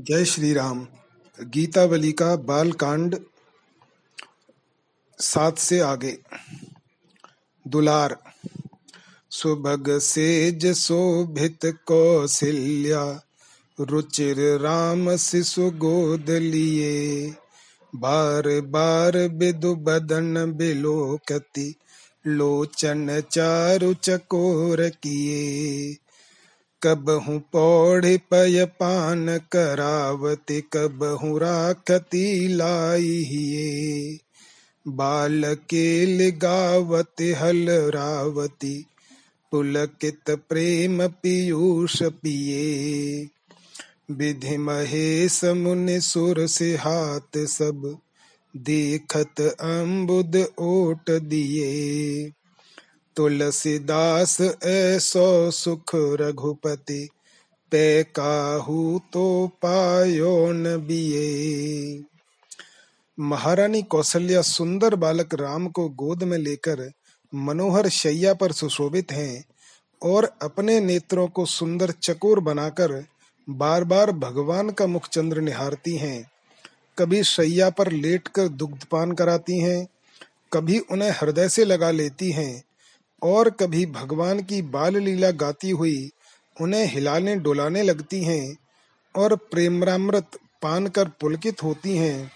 जय श्री राम गीतावली का बाल कांड सात से आगे। दुलार, सुभग सेज शोभित कौशल्या रुचिर राम शिशु गोद लिए। बार बार बिदु बदन बिलोकति, लोचन चारु चकोर किए। कबहु पौढ़ पय पान करावति, कबहु राखती लाई हिये। बालकेल गावति हल रावती, पुलकित प्रेम पीयूष पिए विधि महेश मुनि सुर से हाथ सब, देखत अम्बुद ओट दिए तुलसीदास ऐसो सुख रघुपति, पे काहू तो पायो न बिये। महारानी कौशल्या सुंदर बालक राम को गोद में लेकर मनोहर शैया पर सुशोभित हैं और अपने नेत्रों को सुंदर चकोर बनाकर बार बार भगवान का मुख चंद्र निहारती हैं। कभी शैया पर लेटकर दुग्धपान कराती हैं, कभी उन्हें हृदय से लगा लेती हैं और कभी भगवान की बाल लीला गाती हुई उन्हें हिलाने डुलाने लगती हैं और प्रेमरामृत पान कर पुलकित होती हैं।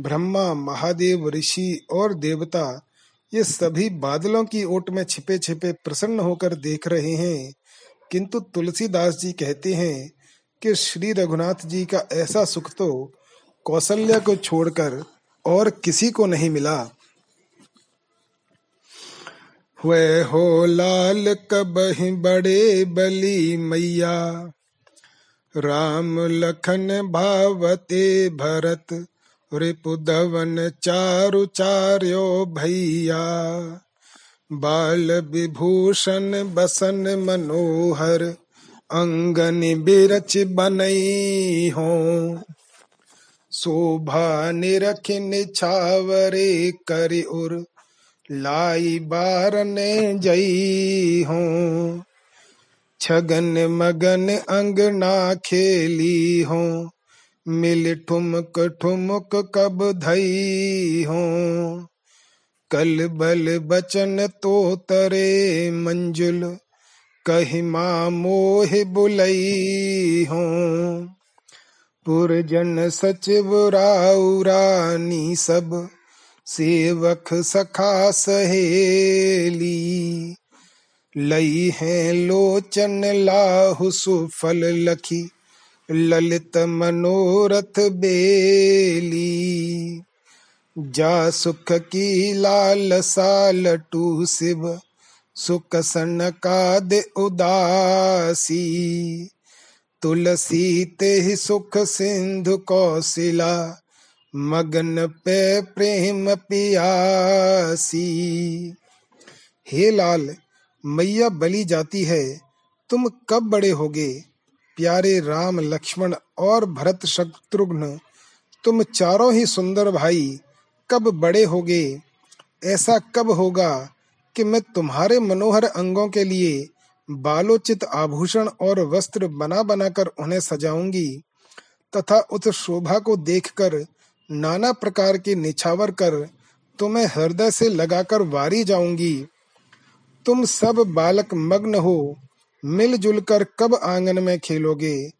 ब्रह्मा, महादेव, ऋषि और देवता ये सभी बादलों की ओट में छिपे छिपे प्रसन्न होकर देख रहे हैं। किंतु तुलसीदास जी कहते हैं कि श्री रघुनाथ जी का ऐसा सुख तो कौशल्या को छोड़कर और किसी को नहीं मिला। हुए हो लाल कबहि बड़े बली मैया। राम लखन भावते भरत रिपुधवन चारु चार्यो भैया। बाल विभूषण बसन मनोहर, अंगन बिरच बनई हो। शोभा निरख निछावरे करि उर लाई बारने जई हूँ। छगन मगन अंगना खेली हो। मिल ठुमक ठुमक कब धई हो। कल बल बचन तो तरे मंजुल, कही कहिमा मोह बुलई हूँ। पुरजन सचिव राउ रानी सब सेवक सखा सहेली, लई है लोचन लाहु सुफल लखी, ललित मनोरथ बेली। जा सुख की लाल सालटू शिव, सुख सन का दे उदासी। तुलसी ते सुख सिंधु कौशिला मगन पे प्रेम पियासी। हे लाल, मैया बली जाती है, तुम कब बड़े होगे? प्यारे राम, लक्ष्मण और भरत शत्रुघ्न, तुम चारों ही सुंदर भाई, कब बड़े होगे? ऐसा कब होगा कि मैं तुम्हारे मनोहर अंगों के लिए बालोचित आभूषण और वस्त्र बना बनाकर उन्हें सजाऊँगी? तथा उस शोभा को देखकर नाना प्रकार के निछावर कर तुम्हें हृदय से लगाकर वारी जाऊँगी। तुम सब बालक मग्न हो, मिलजुल कर कब आँगन में खेलोगे,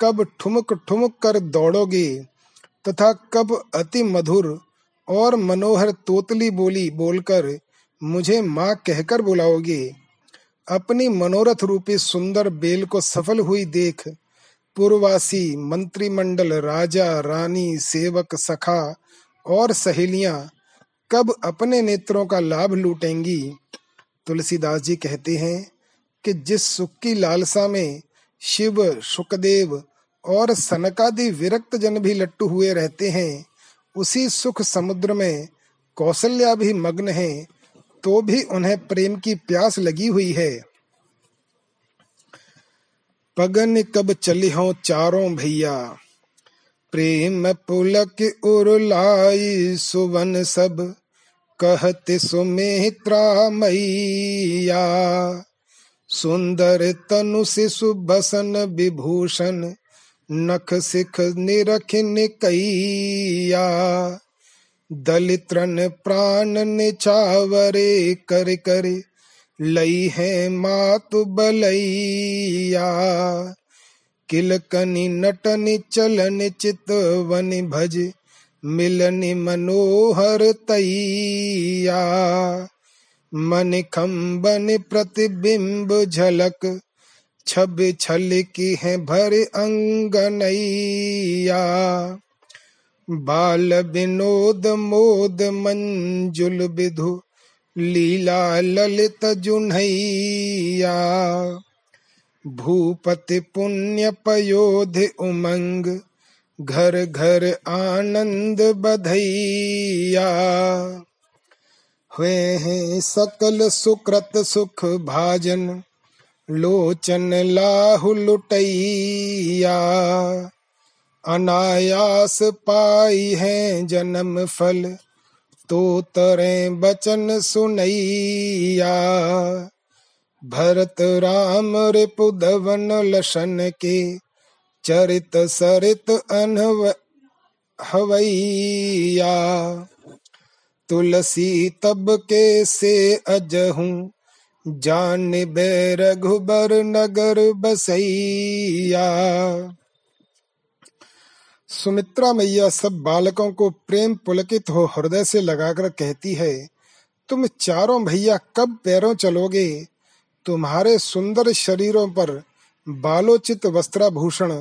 कब ठुमक ठुमक कर दौड़ोगे, तथा कब अति मधुर और मनोहर तोतली बोली बोलकर मुझे माँ कहकर बुलाओगे। अपनी मनोरथ रूपी सुंदर बेल को सफल हुई देख पूर्ववासी, मंत्रिमंडल, राजा, रानी, सेवक, सखा और सहेलियाँ कब अपने नेत्रों का लाभ लूटेंगी? तुलसीदास जी कहते हैं कि जिस सुख की लालसा में शिव, सुखदेव और सनकादि विरक्त जन भी लट्टू हुए रहते हैं, उसी सुख समुद्र में कौशल्या भी मग्न है तो भी उन्हें प्रेम की प्यास लगी हुई है। पगन कब चली हो चारों भैया। प्रेम पुलक उरलाई सुवन सब, कहते सुमित्रा मैया। सुंदर तनु से सुबसन विभूषण, नख सिख निरख निकैया। दलित्रन प्राण निछावरे कर कर लई है मातु बलैया। किलकनि नटनि चलन चितवन भज, मिलनि मनोहर तैया। मन खम्बन प्रतिबिंब झलक, छब छल की है भर अंगनैया बाल विनोद मोद मंजुल विधु लीला ललित जुन्हैया, भूपति पुण्य पयोध उमंग, घर घर आनंद बधैया। हुए हैं सकल सुकृत सुख भाजन, लोचन लाहु लुटैया। अनायास पाई है जन्म फल तो तरे बचन सुनैया। भरत राम रिपुधवन लशन के चरित सरित अनव हवैया। तुलसी तब के से अजहूं? जान बे रघुबर नगर बसैया। सुमित्रा मैया सब बालकों को प्रेम पुलकित हो हृदय से लगाकर कहती है, तुम चारों भैया कब पैरों चलोगे? तुम्हारे सुंदर शरीरों पर बालोचित वस्त्राभूषण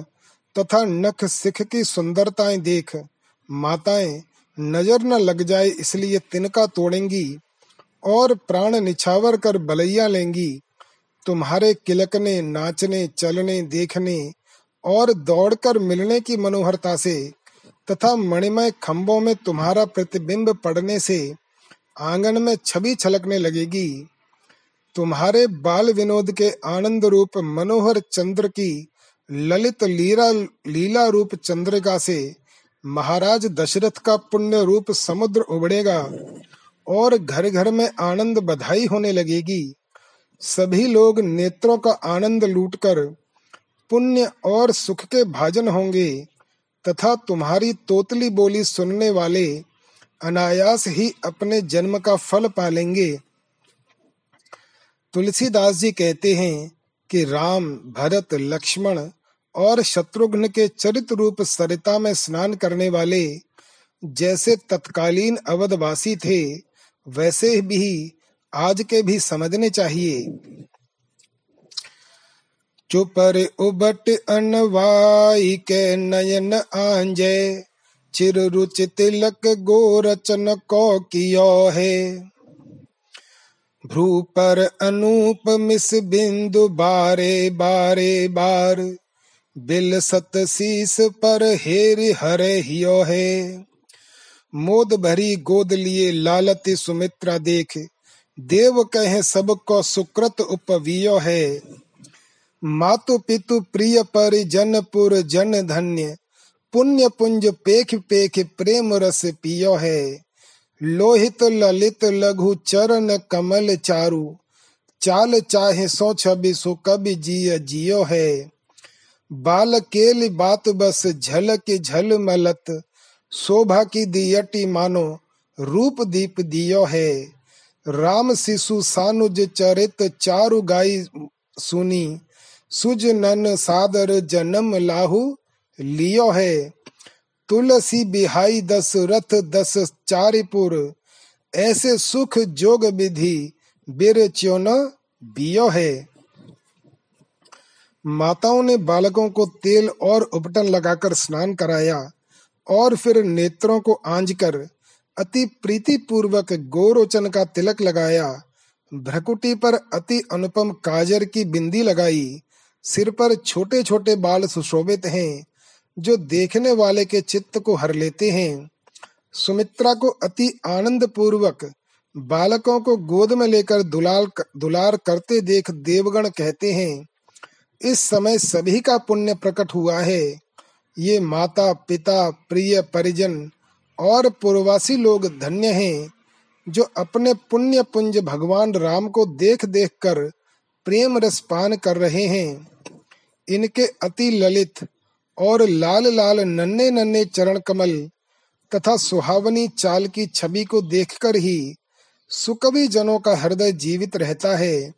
तथा नख सिख की सुंदरताएँ देख, माताएँ, नज़र न लग जाए इसलिए तिनका तोड़ेंगी और प्राण निछावर कर बलैया लेंगी। तुम्हारे किलकने, नाचने, चलने, देखने और दौड़कर मिलने की मनोहरता से तथा मणिमय खम्बों में तुम्हारा प्रतिबिंब पड़ने से आँगन में छवि छलकने लगेगी। तुम्हारे बाल विनोद के आनंद रूप मनोहर चंद्र की ललित लीला लीला रूप चंद्रिका से महाराज दशरथ का पुण्य रूप समुद्र उबड़ेगा और घर घर में आनंद बधाई होने लगेगी। सभी लोग नेत्रों का आनंद लूटकर पुण्य और सुख के भाजन होंगे, तथा तुम्हारी तोतली बोली सुनने वाले अनायास ही अपने जन्म का फल पालेंगे। तुलसीदास जी कहते हैं कि राम, भरत, लक्ष्मण और शत्रुघ्न के चरित रूप सरिता में स्नान करने वाले जैसे तत्कालीन अवधवासी थे, वैसे भी आज के भी समझने चाहिए। चुपर उबट अनवाई के नयन आंजे। चिर रुचि तिलक गोरचन को कियो है। भ्रू पर अनूप मिस बिंदु बारे बारे बार। बिल सत शीस पर हेर हरे हियो है। मोद भरी गोद लिए लालती सुमित्रा देख। देव कहे सबको सुकृत उपवियो है। मातु पितु प्रिय जन पुर जन धन्य, पुण्य पुंज पेख पेख प्रेम रस पियो है। लोहित ललित लघु चरण कमल चारु, चाल चाहे सो छबि सो कभी जिय जियो है। बाल केल बात बस झलक झल मलत, शोभा की दियटी मानो रूप दीप दियो है। राम शिशु सानुज चरित चारु गाई सुनी सुज नन सादर जन्म लाहु, लियो है। तुलसी बिहाई दस रथ दस चारिपुर, ऐसे सुख जोग विधि बिर च्योन बियो है। माताओं ने बालकों को तेल और उपटन लगाकर स्नान कराया और फिर नेत्रों को आंज कर अति प्रीति पूर्वक गोरोचन का तिलक लगाया। भ्रकुटी पर अति अनुपम काजर की बिंदी लगाई। सिर पर छोटे छोटे बाल सुशोभित हैं, जो देखने वाले के चित्त को हर लेते हैं। सुमित्रा को अति आनंद पूर्वक बालकों को गोद में लेकर दुलार दुलार करते देख देवगण कहते हैं, इस समय सभी का पुण्य प्रकट हुआ है। ये माता, पिता, प्रिय, परिजन और पूर्वासी लोग धन्य हैं, जो अपने पुण्य पुंज भगवान राम को देख देख कर प्रेम रस पान कर रहे हैं। इनके अति ललित और लाल लाल नन्हे नन्हे चरण कमल तथा सुहावनी चाल की छवि को देखकर ही सुकवि जनों का हृदय जीवित रहता है।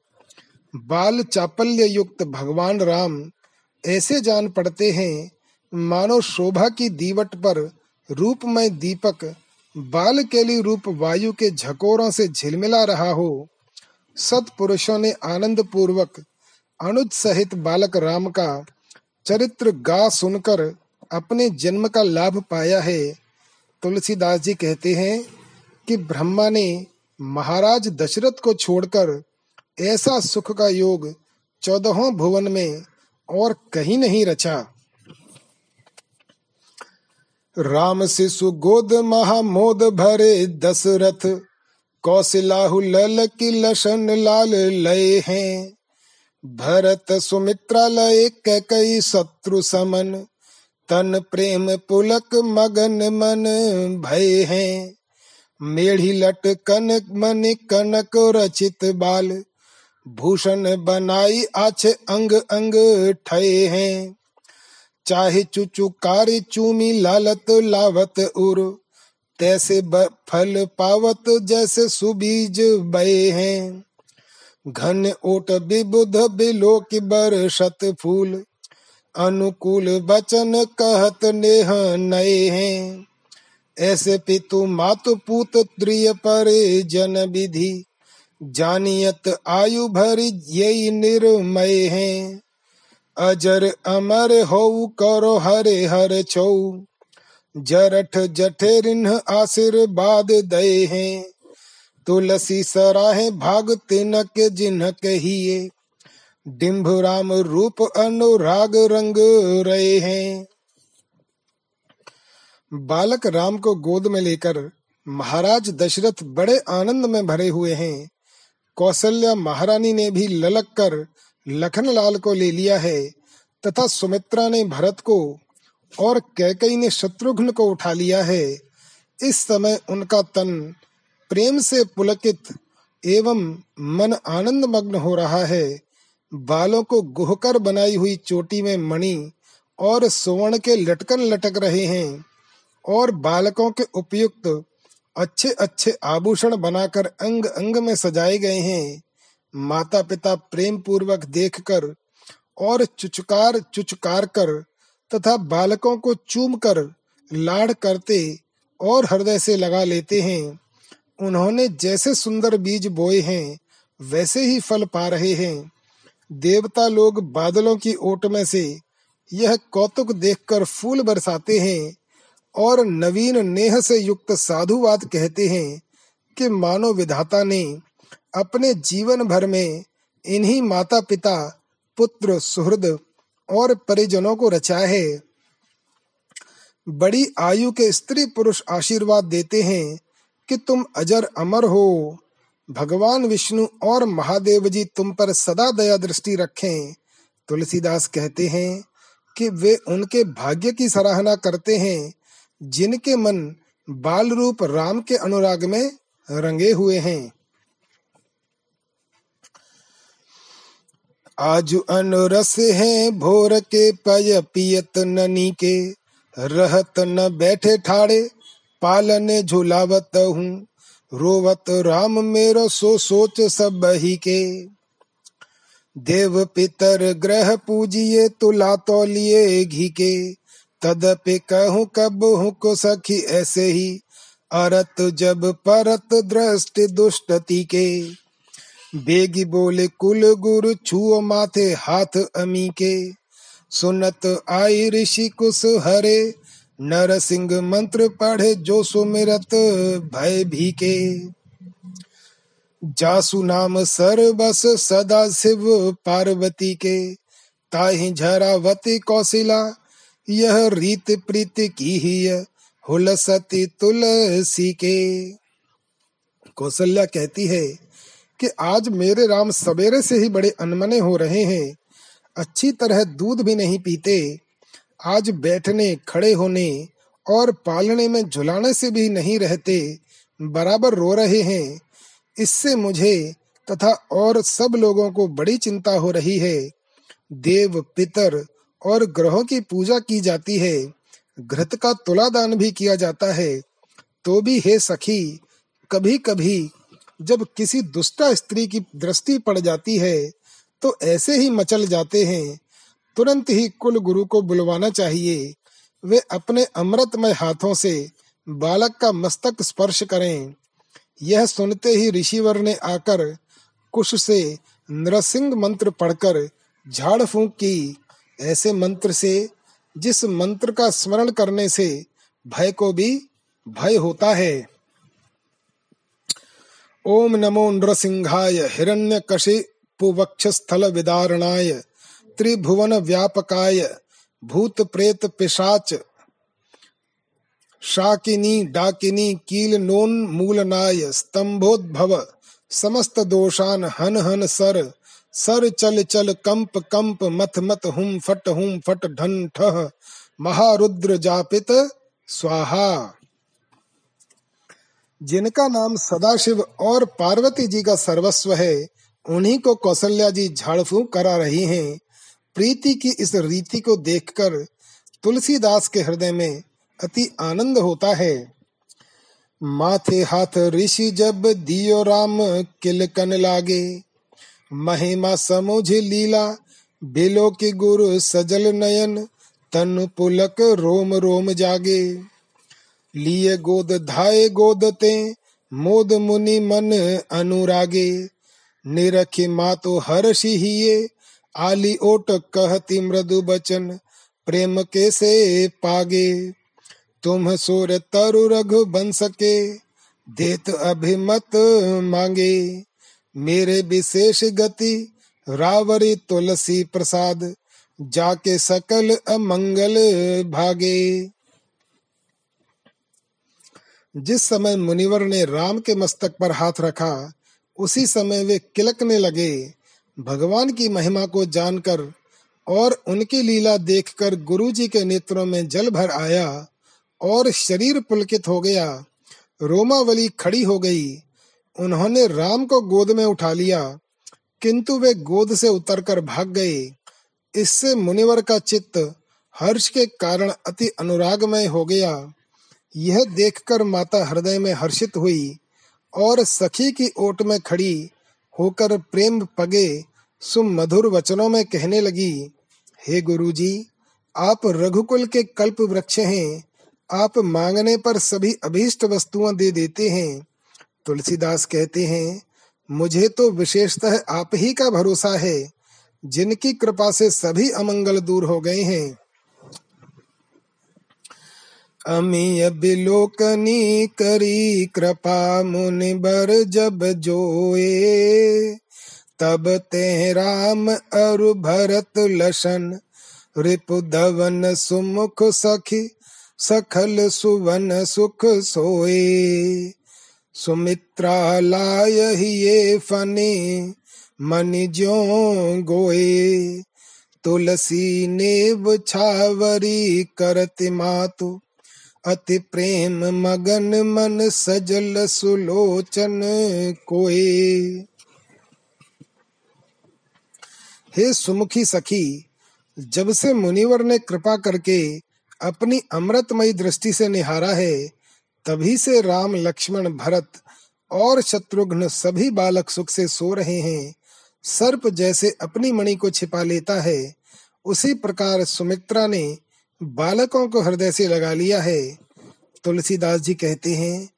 बाल चापल्य युक्त भगवान राम ऐसे जान पड़ते हैं, मानो शोभा की दीवट पर रूपमय दीपक बाल केली रूप वायु के झकोरों से झिलमिला रहा हो। सत्पुरुषों ने आनंद पूर्वक अनुज सहित बालक राम का चरित्र गा सुनकर अपने जन्म का लाभ पाया है। तुलसीदास जी कहते हैं कि ब्रह्मा ने महाराज दशरथ को छोड़कर ऐसा सुख का योग चौदहों भुवन में और कहीं नहीं रचा। राम शिशु गोद महामोद भरे दशरथ कौशिलाहु लल की लसन लाल लय हैं। भरत सुमित्रा लय कई शत्रु समन, तन प्रेम पुलक मगन मन भय हैं। मेढ़ी लट कनक मन कनक रचित बाल, भूषण बनाई आछे अंग अंग ठय हैं। चाहे चुचुकारी चूमी लालत लावत उर तैसे फल पावत जैसे सुबीज बे हैं। घन ओट विबुध बिलो की बरसत फूल। अनुकूल वचन कहत नेह नए हैं। ऐसे पितु मातु पूत त्रिय परे जन विधि। जानियत आयु भरी यही निर्मय हैं। अजर अमर हो करो हरे हर छो जरठ जठेरिन आशीर्वाद दे हैं। तुलसी सराहे भाग तिनक जिनक हिये। डिम्भ राम रूप अनुराग रंग रहे हैं। बालक राम को गोद में लेकर महाराज दशरथ बड़े आनंद में भरे हुए हैं। कौशल्या महारानी ने भी ललक कर लखनलाल को ले लिया है तथा सुमित्रा ने भरत को और कैकई ने शत्रुघ्न को उठा लिया है। इस समय उनका तन प्रेम से पुलकित एवं मन आनंद मग्न हो रहा है। बालों को गुहकर बनाई हुई चोटी में मणि और सुवर्ण के लटकन लटक रहे हैं और बालकों के उपयुक्त अच्छे अच्छे आभूषण बनाकर अंग अंग में सजाए गए हैं। माता पिता प्रेम पूर्वक देखकर और चुचकार चुचकार कर तथा बालकों को चूम कर लाड़ करते और हृदय से लगा लेते हैं। उन्होंने जैसे सुंदर बीज बोए हैं, वैसे ही फल पा रहे हैं। देवता लोग बादलों की ओट में से यह कौतुक देखकर फूल बरसाते हैं और नवीन नेह से युक्त साधुवाद कहते हैं कि मानव विधाता ने अपने जीवन भर में इन्हीं माता पिता पुत्र, सुहृद और परिजनों को रचा है। बड़ी आयु के स्त्री पुरुष आशीर्वाद देते हैं कि तुम अजर अमर हो। भगवान विष्णु और महादेव जी तुम पर सदा दया दृष्टि रखें। तुलसीदास कहते हैं कि वे उनके भाग्य की सराहना करते हैं, जिनके मन बाल रूप राम के अनुराग में रंगे हुए हैं। आज अनुरस है भोर के पय पियत ननी के। रहत न बैठे ठाड़े, पालन झुलावत हूँ। रोवत राम मेरो सो सोच सब ही के। देव पितर ग्रह पूजिए, तुला तो तौलिए घी के। तदपि कहूँ कब हूँ को सखी ऐसे ही, अरत जब परत दृष्टि दुष्टति के। बेगी बोले, कुल गुरु छुओ माथे हाथ अमी के सुनत आई ऋषि कुश हरे नर सिंह मंत्र पढ़े जो सुमिरत भय भी के जासु नाम बस सदा शिव पार्वती के ताहि झरावती कौशिला, यह रीत प्रीत की ही हुलसती तुलसी के कौशल्या कहती है कि आज मेरे राम सवेरे से ही बड़े अनमने हो रहे हैं। अच्छी तरह दूध भी नहीं पीते। आज बैठने, खड़े होने और पालने में झुलाने से भी नहीं रहते, बराबर रो रहे हैं। इससे मुझे तथा और सब लोगों को बड़ी चिंता हो रही है। देव, पितर और ग्रहों की पूजा की जाती है। घृत का तुलादान भी किया जाता है। तो भी हे सखी कभी कभी जब किसी दुष्टा स्त्री की दृष्टि पड़ जाती है तो ऐसे ही मचल जाते हैं। तुरंत ही कुल गुरु को बुलवाना चाहिए। वे अपने अमृतमय हाथों से बालक का मस्तक स्पर्श करें। यह सुनते ही ऋषिवर ने आकर कुश से नरसिंह मंत्र पढ़कर झाड़ फूंक की। ऐसे मंत्र से, जिस मंत्र का स्मरण करने से भय को भी भय होता है। ओम नमो नृसिंहाय हिरण्य पुवक्ष स्थल विदारणाय त्रिभुवन व्यापकाय भूत प्रेत पिशाच, शाकिनी डाकिनी कील नोन मूलनाय, स्तंभोद्भव, समस्त दोषान हन हन सर सर चल चल कंप कंप, मथ मत हुम फट हुम फट ढन ठह महारुद्र जापित, स्वाहा। जिनका नाम सदाशिव और पार्वती जी का सर्वस्व है, उन्हीं को कौशल्या जी झाड़ फूक करा रही हैं। प्रीति की इस रीति को देखकर तुलसीदास के हृदय में अति आनंद होता है। माथे हाथ ऋषि जब दियो राम किलकन लागे, महिमा समुझ लीला, बिलो के गुरु सजल नयन, तन पुलक रोम रोम जागे। लिए गोद धाये गोदते मोद मुनि मन अनुरागे। निरखी मातो हर्षि हिये आली ओट कहती मृदु बचन, प्रेम के से पागे। तुम सुर तरु रघु बन सके देत अभिमत मांगे। मेरे विशेष गति, रावरी तुलसी प्रसाद, जाके सकल अमंगल भागे। जिस समय मुनिवर ने राम के मस्तक पर हाथ रखा, उसी समय वे किलकने लगे। भगवान की महिमा को जानकर और उनकी लीला देखकर गुरुजी के नेत्रों में जल भर आया और शरीर पुलकित हो गया। रोमावली खड़ी हो गई। उन्होंने राम को गोद में उठा लिया, किंतु वे गोद से उतरकर भाग गए। इससे मुनिवर का चित्त हर्ष के कारण अति अनुरागमय हो गया। यह देखकर माता हृदय में हर्षित हुई और सखी की ओट में खड़ी होकर प्रेम पगे सुमधुर वचनों में कहने लगी, हे गुरुजी, आप रघुकुल के कल्प वृक्ष हैं। आप मांगने पर सभी अभीष्ट वस्तुएँ दे देते हैं। तुलसीदास कहते हैं, मुझे तो विशेषतः आप ही का भरोसा है। जिनकी कृपा से सभी अमंगल दूर हो गए हैं। अमीय बिलोकनी करी कृपा मुनि बर जब जोए। तब ते राम अरु भरत लशन रिपु धवन सुमुख सखी, सखल सुवन सुख सोए। सुमित्रा लाय ये फने, मन ज्यो गोए। तुलसी ने छावरी करत मातु अति प्रेम मगन मन सजल सुलोचन कोए। हे सुमुखी सखी, जब से मुनिवर ने कृपा करके अपनी अमृतमयी दृष्टि से निहारा है, तभी से राम, लक्ष्मण, भरत और शत्रुघ्न सभी बालक सुख से सो रहे हैं। सर्प जैसे अपनी मणि को छिपा लेता है, उसी प्रकार सुमित्रा ने बालकों को हृदय से लगा लिया है। तुलसीदास जी कहते हैं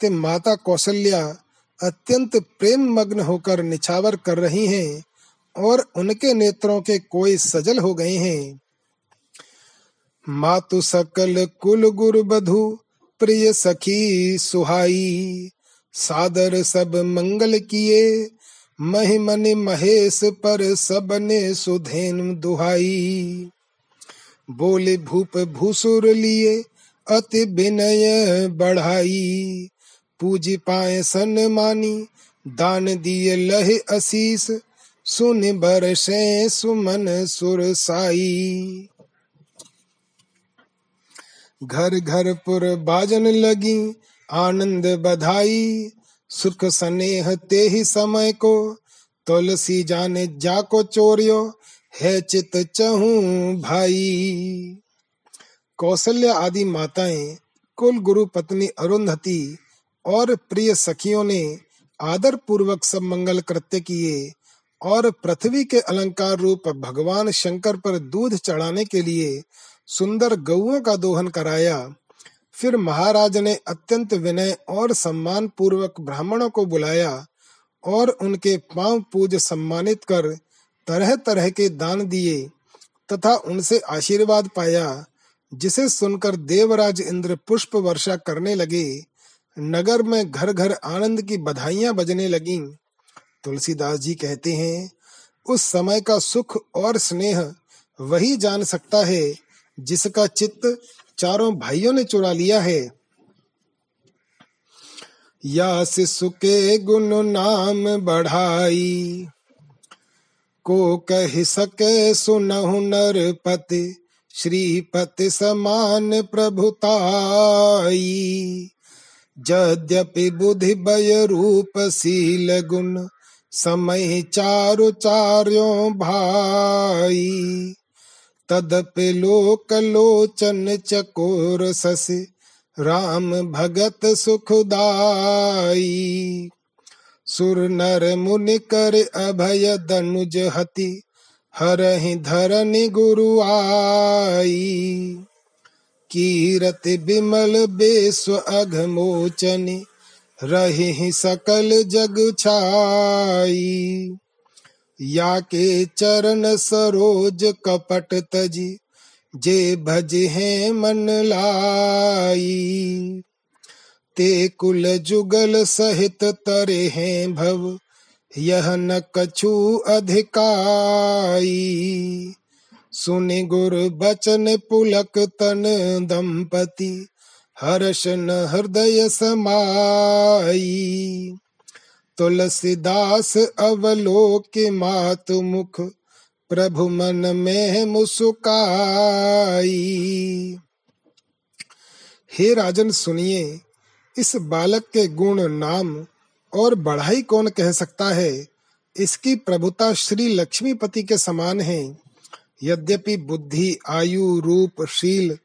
कि माता कौशल्या अत्यंत प्रेम मग्न होकर निछावर कर रही हैं और उनके नेत्रों के कोई सजल हो गए हैं। मातु सकल कुल गुरु बधु, प्रिय सखी सुहाई, सादर सब मंगल किए, महिमन महेश पर सबने सुधेन दुहाई। बोले भूप भूसुर लिए, अति विनय बढ़ाई। पूज पाए सन मानी, दान दिए लह असीस, सुन बरसे सुमन सुर साई। घर घर पुर बाजन लगी, आनंद बधाई। सुख स्नेह ते ही समय को, तुलसी जाने जाको चोरियो है चित चहू भाई। कौशल्या आदि माताएँ, कुल गुरु पत्नी अरुंधति और प्रिय सखियों ने आदर पूर्वक सब मंगल कृत्य किए और पृथ्वी के अलंकार रूप भगवान शंकर पर दूध चढ़ाने के लिए सुंदर गौओं का दोहन कराया। फिर महाराज ने अत्यंत विनय और सम्मान पूर्वक ब्राह्मणों को बुलाया और उनके पाँव पूज सम्मानित कर तरह तरह के दान दिए तथा उनसे आशीर्वाद पाया, जिसे सुनकर देवराज इंद्र पुष्प वर्षा करने लगे। नगर में घर घर आनंद की बधाइयाँ बजने लगीं। तुलसीदास जी कहते हैं, उस समय का सुख और स्नेह वही जान सकता है, जिसका चित्त चारों भाइयों ने चुरा लिया है। या शिशु के गुण नाम बढ़ाई को कह सके सुनहु नरपति, श्रीपति समान प्रभुताई। यद्यपि बुद्धि बय रूप शील गुण, समय चारु चार्यों भाई। तदपि लोक लोचन चकोर सस राम भगत सुखदाई। सुर नर मुनि कर अभय दनुज हति, हरहि धरनि गुरु आई। कीरत बिमल बेस्व अघमोचनी रही सकल जग छाई। या के चरण सरोज कपट तजी, जे भज है मन लाई। ते कुल जुगल सहित तरे हैं भव, यह न कछु अधिकाई। सुनि गुर बचन पुलक तन दंपति, हर्ष न हृदय समाई। तुलसीदास अवलोक मात मुख, प्रभु मन में मुस्काई। हे राजन, सुनिए इस बालक के गुण, नाम और बढ़ाई कौन कह सकता है? इसकी प्रभुता श्री लक्ष्मीपति के समान है। यद्यपि बुद्धि, आयु, रूप, शील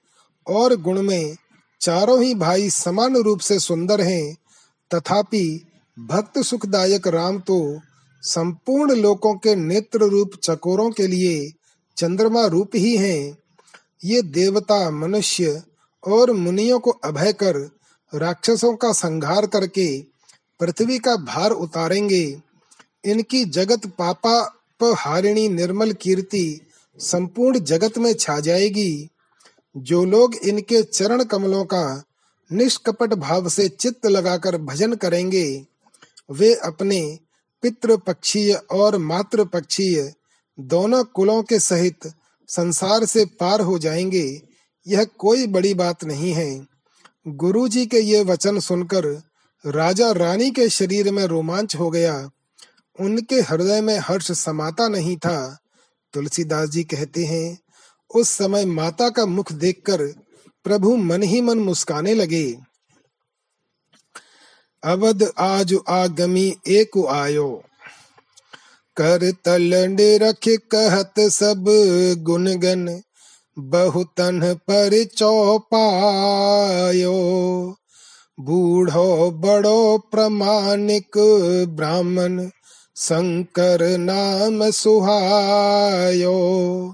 और गुण में चारों ही भाई समान रूप से सुंदर हैं, तथापि भक्त सुखदायक राम तो संपूर्ण लोकों के नेत्र रूप चकोरों के लिए चंद्रमा रूप ही हैं। ये देवता, मनुष्य और मुनियों को अभय कर राक्षसों का संहार करके पृथ्वी का भार उतारेंगे। इनकी जगत पापा हारिणी निर्मल कीर्ति संपूर्ण जगत में छा जाएगी। जो लोग इनके चरण कमलों का निष्कपट भाव से चित्त लगाकर भजन करेंगे, वे अपने पितृ पक्षीय और मातृ पक्षीय दोनों कुलों के सहित संसार से पार हो जाएँगे। यह कोई बड़ी बात नहीं है। गुरु जी के ये वचन सुनकर राजा रानी के शरीर में रोमांच हो गया। उनके हृदय में हर्ष समाता नहीं था। तुलसीदास जी कहते हैं, उस समय माता का मुख देखकर प्रभु मन ही मन मुस्काने लगे। अवध आज आगमी एक आयो। कर तल रख कहत सब गुणगन बहुतन पर चौपायो बूढ़ो बड़ो प्रमाणिक ब्राह्मण शंकर नाम सुहायो।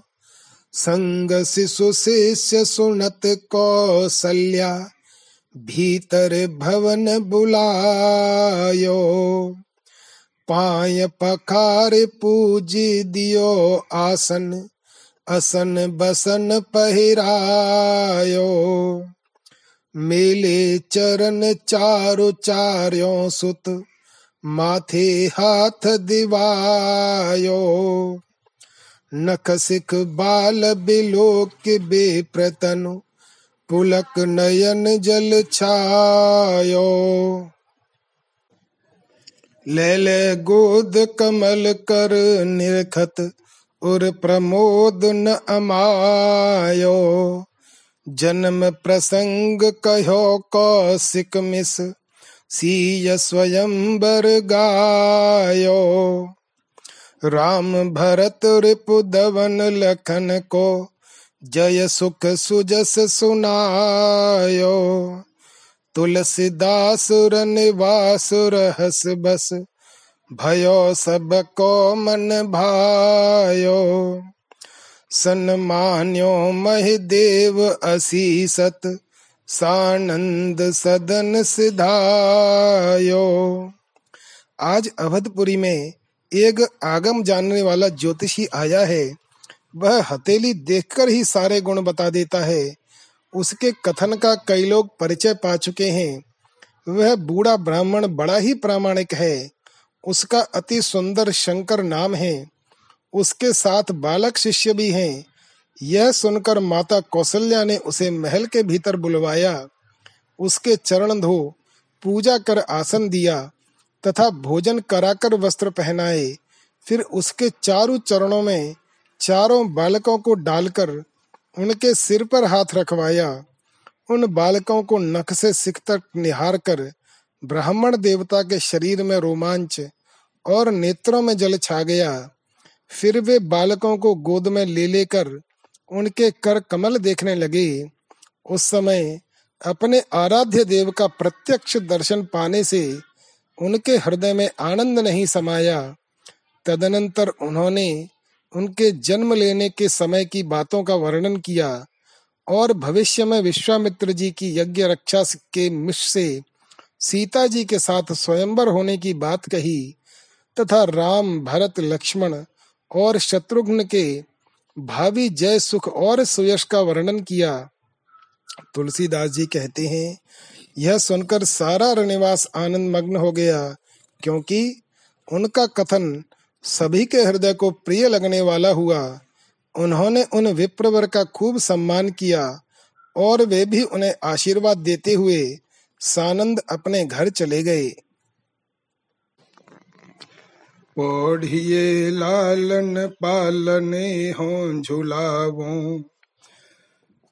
संग शिशु शिष्य सुनत कौशल्या भीतर भवन बुलायो। पाय पखार पूज दियो आसन असन बसन पहिरायो, मेले चरण चारु चार्यो सुत, माथे हाथ दिवायो। नख सिख बाल बिलोक बेप्रतनु, पुलक नयन जल छायो। ले ले गोद कमल कर निरखत उर प्रमोद न अमायो। जन्म प्रसंग कहो, कौशिक मिस, सीय स्वयं बर गायो। राम भरत रिपु दवन लखन को, जय सुख सुजस सुनायो। तुलसीदास निवास रहस बस भयो सबको मन भायो। सन्मान्यो देव असीसत, सानंद सदन सिधायो। आज अवधपुरी में एक आगम जानने वाला ज्योतिषी आया है। वह हथेली देखकर ही सारे गुण बता देता है। उसके कथन का कई लोग परिचय पा चुके हैं। वह बूढ़ा ब्राह्मण बड़ा ही प्रामाणिक है। उसका अति सुंदर शंकर नाम है। उसके साथ बालक शिष्य भी हैं। यह सुनकर माता कौशल्या ने उसे महल के भीतर बुलवाया। उसके चरण धो, पूजा कर आसन दिया तथा भोजन कराकर वस्त्र पहनाए। फिर उसके चारों चरणों में चारों बालकों को डालकर उनके सिर पर हाथ रखवाया। उन बालकों को नख से सिख तक निहार कर ब्राह्मण देवता के शरीर में रोमांच और नेत्रों में जल छा गया। फिर वे बालकों को गोद में ले लेकर उनके कर कमल देखने लगे। उस समय अपने आराध्य देव का प्रत्यक्ष दर्शन पाने से उनके हृदय में आनंद नहीं समाया। तदनंतर उन्होंने उनके जन्म लेने के समय की बातों का वर्णन किया और भविष्य में विश्वामित्र जी की यज्ञ रक्षा के मिश से सीता जी के साथ स्वयंवर होने की बात कही, तथा राम, भरत, लक्ष्मण और शत्रुघ्न के भावी जय सुख और सुयश का वर्णन किया। तुलसीदास जी कहते हैं, यह सुनकर सारा रनिवास आनंद मग्न हो गया, क्योंकि उनका कथन सभी के हृदय को प्रिय लगने वाला हुआ। उन्होंने उन विप्रवर का खूब सम्मान किया और वे भी उन्हें आशीर्वाद देते हुए सानंद अपने घर चले गए। पौढ़िए लालन पालने हो झुलावो,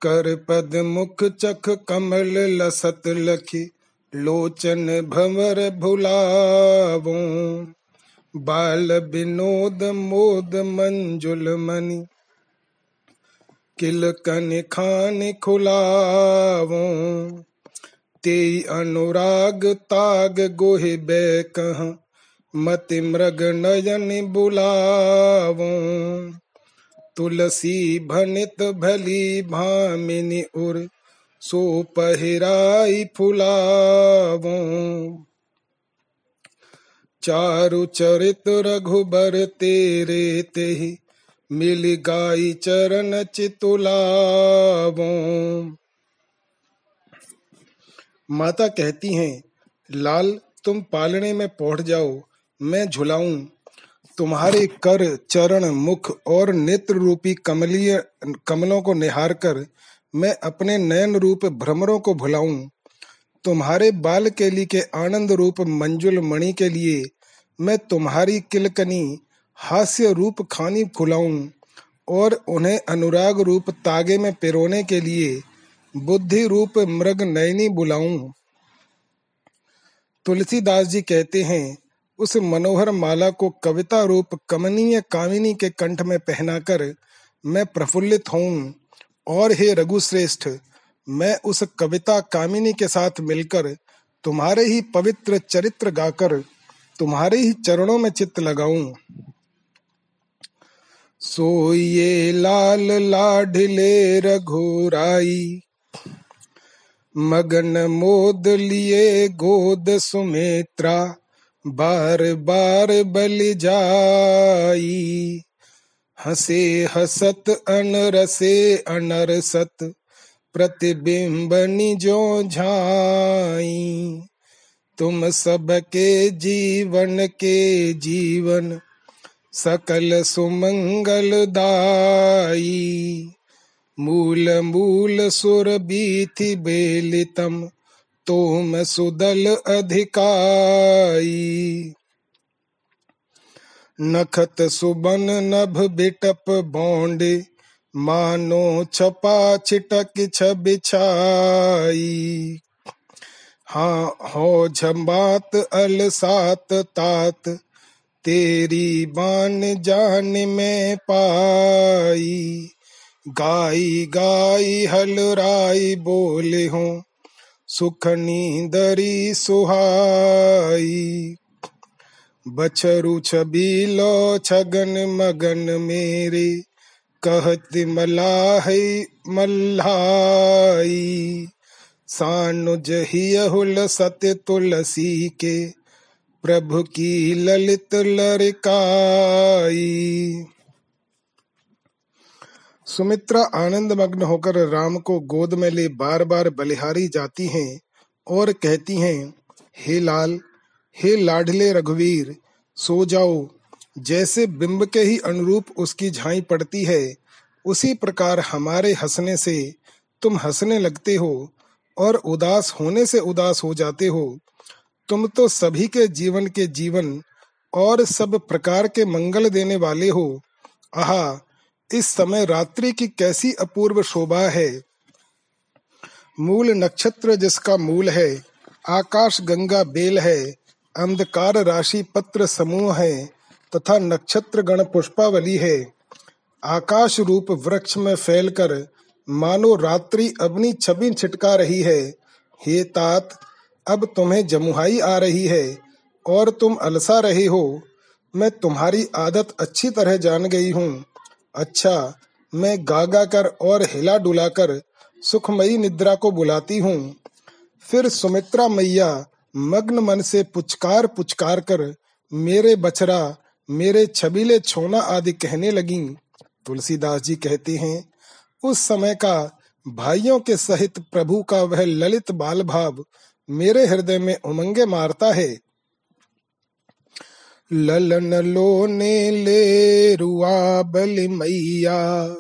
कर पद मुख चख कमल लसत लखी, लोचन भंवर भुलावो। बाल विनोद मोद मंजुल मणि किल कन खान खुलावो। ते अनुराग ताग गोहे बै कह, मति मृग नयन बुलावो। तुलसी भनित भली भामिनी उर, सो पहिराई फुलावो। चारु चरित रघुबर तेरे ते मिल गाई चरण चितुलावो। माता कहती हैं, लाल, तुम पालने में पहुँच जाओ, मैं झुलाऊं। तुम्हारे कर, चरण, मुख और नेत्र रूपी कमलीय, कमलों को निहार कर मैं अपने नयन रूप भ्रमरों को भुलाऊं। तुम्हारे बाल केली के आनंद रूप मंजुल मणि के लिए मैं तुम्हारी किलकनी, हास्य रूप खानी खुलाऊं और उन्हें अनुराग रूप तागे में पिरोने के लिए बुद्धि रूप मृग नयनी बुलाऊं। तुलसीदास जी कहते हैं, उस मनोहर माला को कविता रूप कमनीय कामिनी के कंठ में पहनाकर मैं प्रफुल्लित हूँ और हे रघुश्रेष्ठ, मैं उस कविता कामिनी के साथ मिलकर तुम्हारे ही पवित्र चरित्र गाकर तुम्हारे ही चरणों में चित्त लगाऊँ। सोइए लाल लाढले रघुराई मगन मोद लिए गोद सुमेत्रा, बार बार बल जाई। हसे हसत, अनरसे अनरसत प्रतिबिंबनी जो झाई। तुम सबके जीवन के जीवन, सकल सुमंगल दाई। मूल मूल सुर बीथि बेलितम तुम सुदल अधिकाई। नखत सुबन नभ बिटप बोंडे मानो छपा छिटक छबिछाई हाँ हो झम्बात अलसात तात, तेरी बान जान में पाई। गाई गाई हलराई बोले हो, सुख नींदरी सुहाई। बछरु छबीलो छगन मगन मेरे, कहत मलाह मल्हाई। सानुज हुल सत्य तुलसी के, प्रभु की ललित लड़काई सुमित्रा आनंद मग्न होकर राम को गोद में ले बार बार बलिहारी जाती हैं और कहती हैं, हे लाल, हे लाडले रघुवीर, सो जाओ। जैसे बिंब के ही अनुरूप उसकी झाई पड़ती है, उसी प्रकार हमारे हंसने से तुम हंसने लगते हो और उदास होने से उदास हो जाते हो। तुम तो सभी के जीवन के जीवन और सब प्रकार के मंगल देने वाले हो। आहा इस समय रात्रि की कैसी अपूर्व शोभा है? मूल नक्षत्र जिसका मूल है, आकाश गंगा बेल है, अंधकार राशि पत्र समूह है, तथा नक्षत्र गण पुष्पावली है। आकाश रूप वृक्ष में फैलकर मानो रात्रि अपनी छवि छिटका रही है। हे तात, अब तुम्हें जमुहाई आ रही है, और तुम अलसा रहे हो। मैं तुम्हारी आदत अच्छी तरह जान गई हूँ। अच्छा मैं गागा कर और हिला डुलाकर सुखमयी निद्रा को बुलाती हूँ। फिर सुमित्रा मैया मग्न मन से पुचकार पुचकार कर मेरे बछरा मेरे छबीले छोना आदि कहने लगी। तुलसीदास जी कहते हैं, उस समय का भाइयों के सहित प्रभु का वह ललित बाल भाव मेरे हृदय में उमंगे मारता है। ललन लोने ले रुआ बल मैया।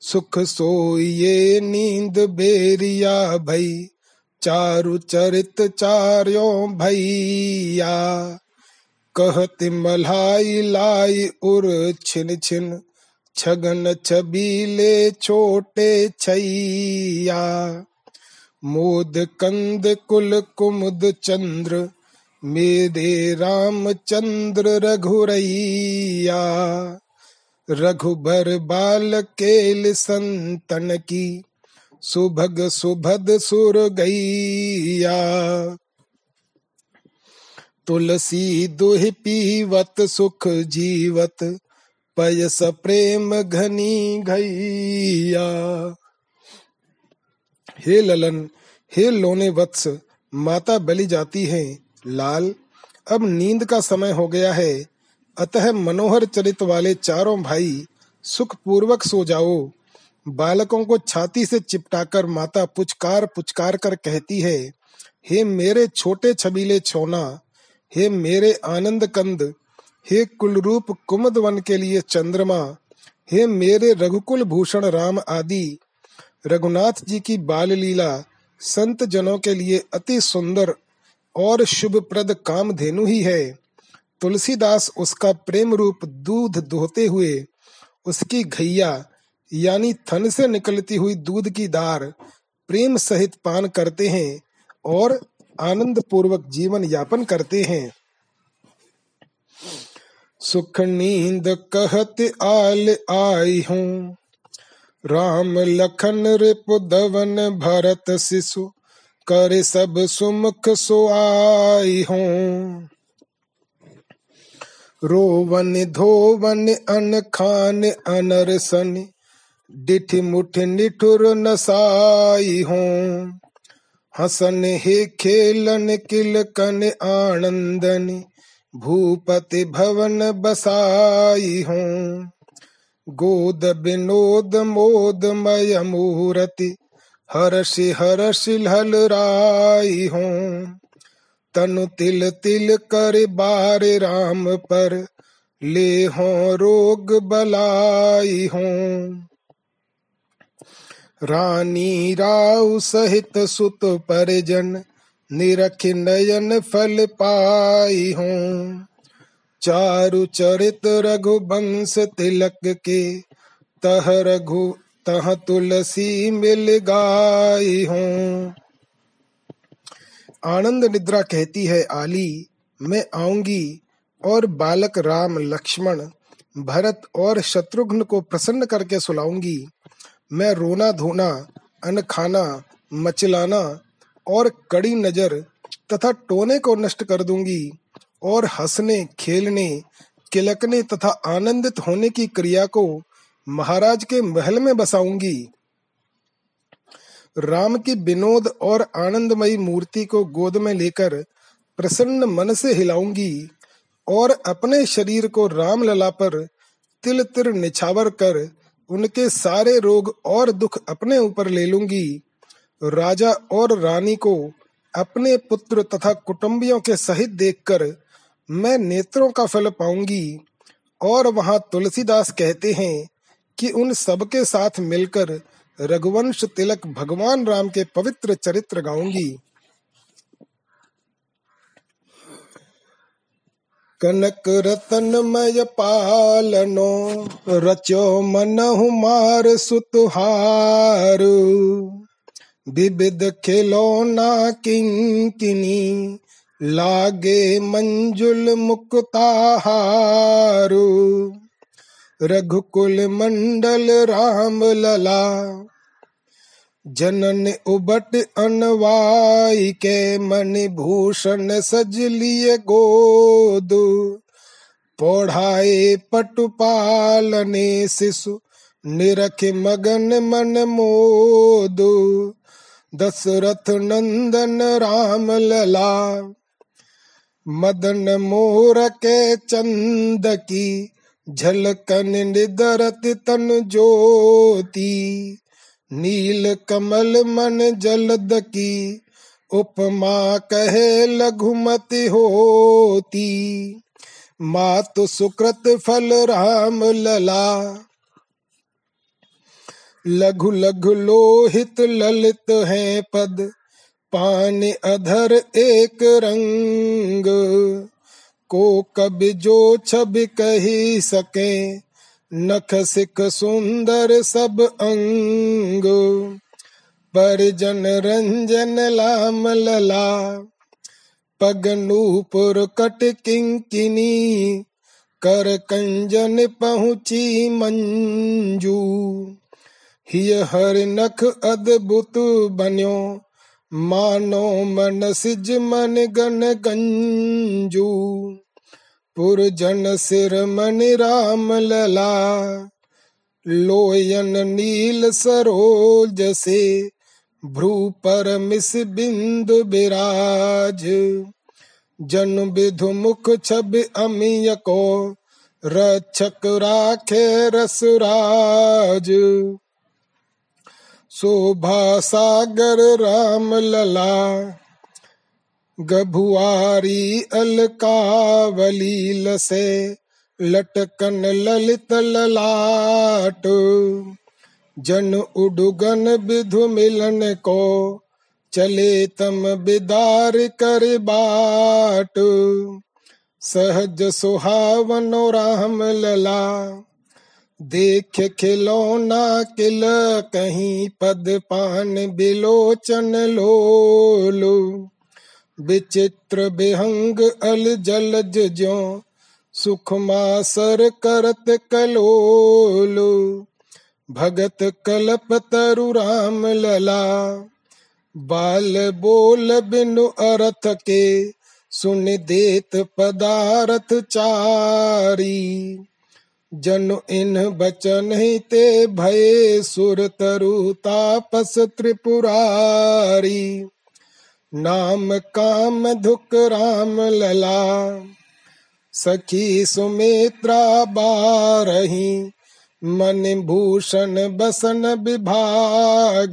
सुख सोइए नींद बेरिया भई, चारु चरित चार्यो भैया कहत मल्हाई लाई उर छिन छिन, छगन छबीले छोटे छैया। मोद कंद कुल कुमुद चंद्र मेरे रामचंद्र रघुरैया, रघुबर बाल केल संतन की, सुभग सुभद सुर गैया तुलसी दुह पीवत सुख जीवत, पयस प्रेम घनी घैया। हे ललन, हे लोने वत्स, माता बलि जाती है लाल, अब नींद का समय हो गया है। अतः मनोहर चरित वाले चारों भाई सुख पूर्वक सो जाओ। बालकों को छाती से चिपटाकर माता पुचकार पुचकार कर कहती है, हे मेरे छोटे छबीले छोना, हे मेरे आनंद कंद, हे कुलरूप कुमद वन के लिए चंद्रमा, हे मेरे रघुकुल भूषण राम आदि, रघुनाथ जी की बाल लीला संत जनों के लिए अति सुंदर और शुभ प्रद काम धेनु ही है। तुलसीदास उसका प्रेम रूप दूध दोहते हुए, उसकी घैया, यानी थन से निकलती हुई दूध की दार, प्रेम सहित पान करते हैं और आनंद पूर्वक जीवन यापन करते हैं। सुख नींद कहत आल आई हूँ। राम लखन रिप दवन भरत शिशु कर सब सुमुख सुआई हूँ। रोवन, धोवन, अन खान अनरसन डिठ मुठ निठुर नसाई हूँ। हसन हे खेलन किल कन आनंदन, भूपति भवन बसाई हूँ। गोद विनोद मोद, मय, मूर्ति हर्षि हर्षि राई हूँ। तनु तिल तिल कर बार राम पर ले हो रोग बलाई हूँ। रानी राव सहित सुत परिजन निरख नयन फल पाई हूँ। चारु चरित रघुवंश तिलक के तह रघु तह तुलसी मिल गाई हूँ। आनंद निद्रा कहती है आली, मैं आऊँगी और बालक राम लक्ष्मण, भरत और शत्रुघ्न को प्रसन्न करके सुलाऊँगी। मैं रोना धोना अन खाना, मचलाना और कड़ी नज़र तथा टोने को नष्ट कर दूँगी और हंसने, खेलने, किलकने तथा आनंदित होने की क्रिया को महाराज के महल में बसाऊँगी। राम की विनोद और आनंदमयी मूर्ति को गोद में लेकर प्रसन्न मन से हिलाऊँगी और अपने शरीर को राम लला पर तिल तिर निछावर कर उनके सारे रोग और दुख अपने ऊपर ले लूँगी। राजा और रानी को अपने पुत्र तथा कुटुंबियों के सहित देखकर मैं नेत्रों का फल पाऊँगी और वहाँ तुलसीदास कहते हैं कि उन सबके साथ मिलकर रघुवंश तिलक भगवान राम के पवित्र चरित्र गाऊँगी। कनक रतन मय पालनो, रचो मन मार सुतहार। विविध खिलौना किंकिनी, लागे मंजुल मुक्ताहारु। रघुकुल मंडल राम लला, जनन उबट अनवाई के मन भूषण सज लिए गोद, पौढ़ाए पटुपालने शिशु निरख मगन मन मोद, दशरथ नंदन राम लला, मदन मोर के चंद की झलकन निदरत तन ज्योति, नील कमल मन जलद की, उपमा कहे लघुमति होती। मातु सुकृत फल राम लला। लघु लघु लोहित ललित है पद, पान अधर एक रंग। को कब जो छब कही सके, नख सिख सुंदर सब अंग। पर जन रंजन लाम लला, पग नूपुर कट किंकिनी, कर कंजन पहुँची मंजू। हिय हर नख अद्भुत बन्यो मानो मन सिज मन गन गंजू, पुरजन सिर मन राम लला। लोयन नील सरोज से भ्रू पर मिस बिंदु बिराज। जन विधु मुख छब अमिय को रक्षक राखे रसराज। शोभा सागर राम लला गभुआरी, अलकावली, लसे, लटकन, ललित, ललाट, जन उडुगन विधु मिलन को, चले तम बिदार कर बाट, सहज सुहावन राम लला देख खिलौना किल कहीं पद पान बिलोचन लोलो। विचित्र बिहंग अल जलज ज्यो सुखमासर करत कलोलो। भगत कलप तरु राम लला। बाल बोल बिनु अर्थ के, सुन देत पदारथ चारी। जनु इन बचन ही ते भय सुर तरु तापस त्रिपुरारी। नाम काम धुक राम लला, सखी सुमित्रा बारही, मन भूषण बसन विभाग।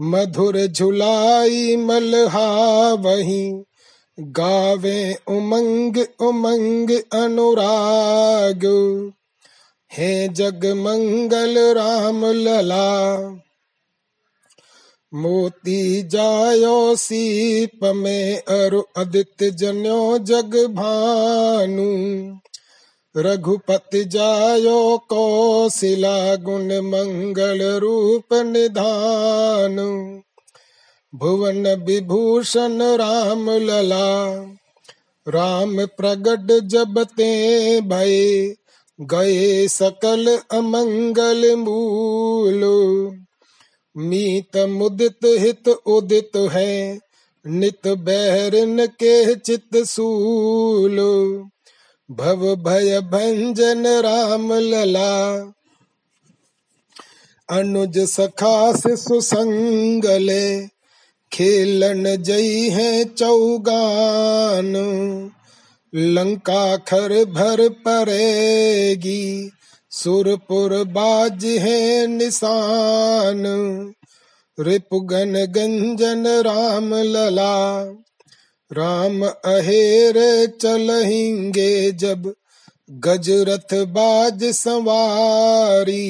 मधुर झुलाई मलहा वही गावे उमंग उमंग अनुराग। हे जग मंगल राम लला, मोती जायो सीप में अरु अदित्य जन्यो जग भानु। रघुपति जायो कौशिला गुण मंगल रूप निधान। भुवन विभूषण राम लला। राम प्रगट जब ते भय गए सकल अमंगल मूल। मीत मुदित हित उदित है, नित बहरन के चित सूल। भव भय भंजन राम लला। अनुज सखा से सुसंगले खेलन जई है चौगान लंका खर भर परेगी, सुरपुर बाज है निशान। रिपुगन गंजन राम लला, राम अहेर चलहिंगे जब, गजरथ बाज सवारी।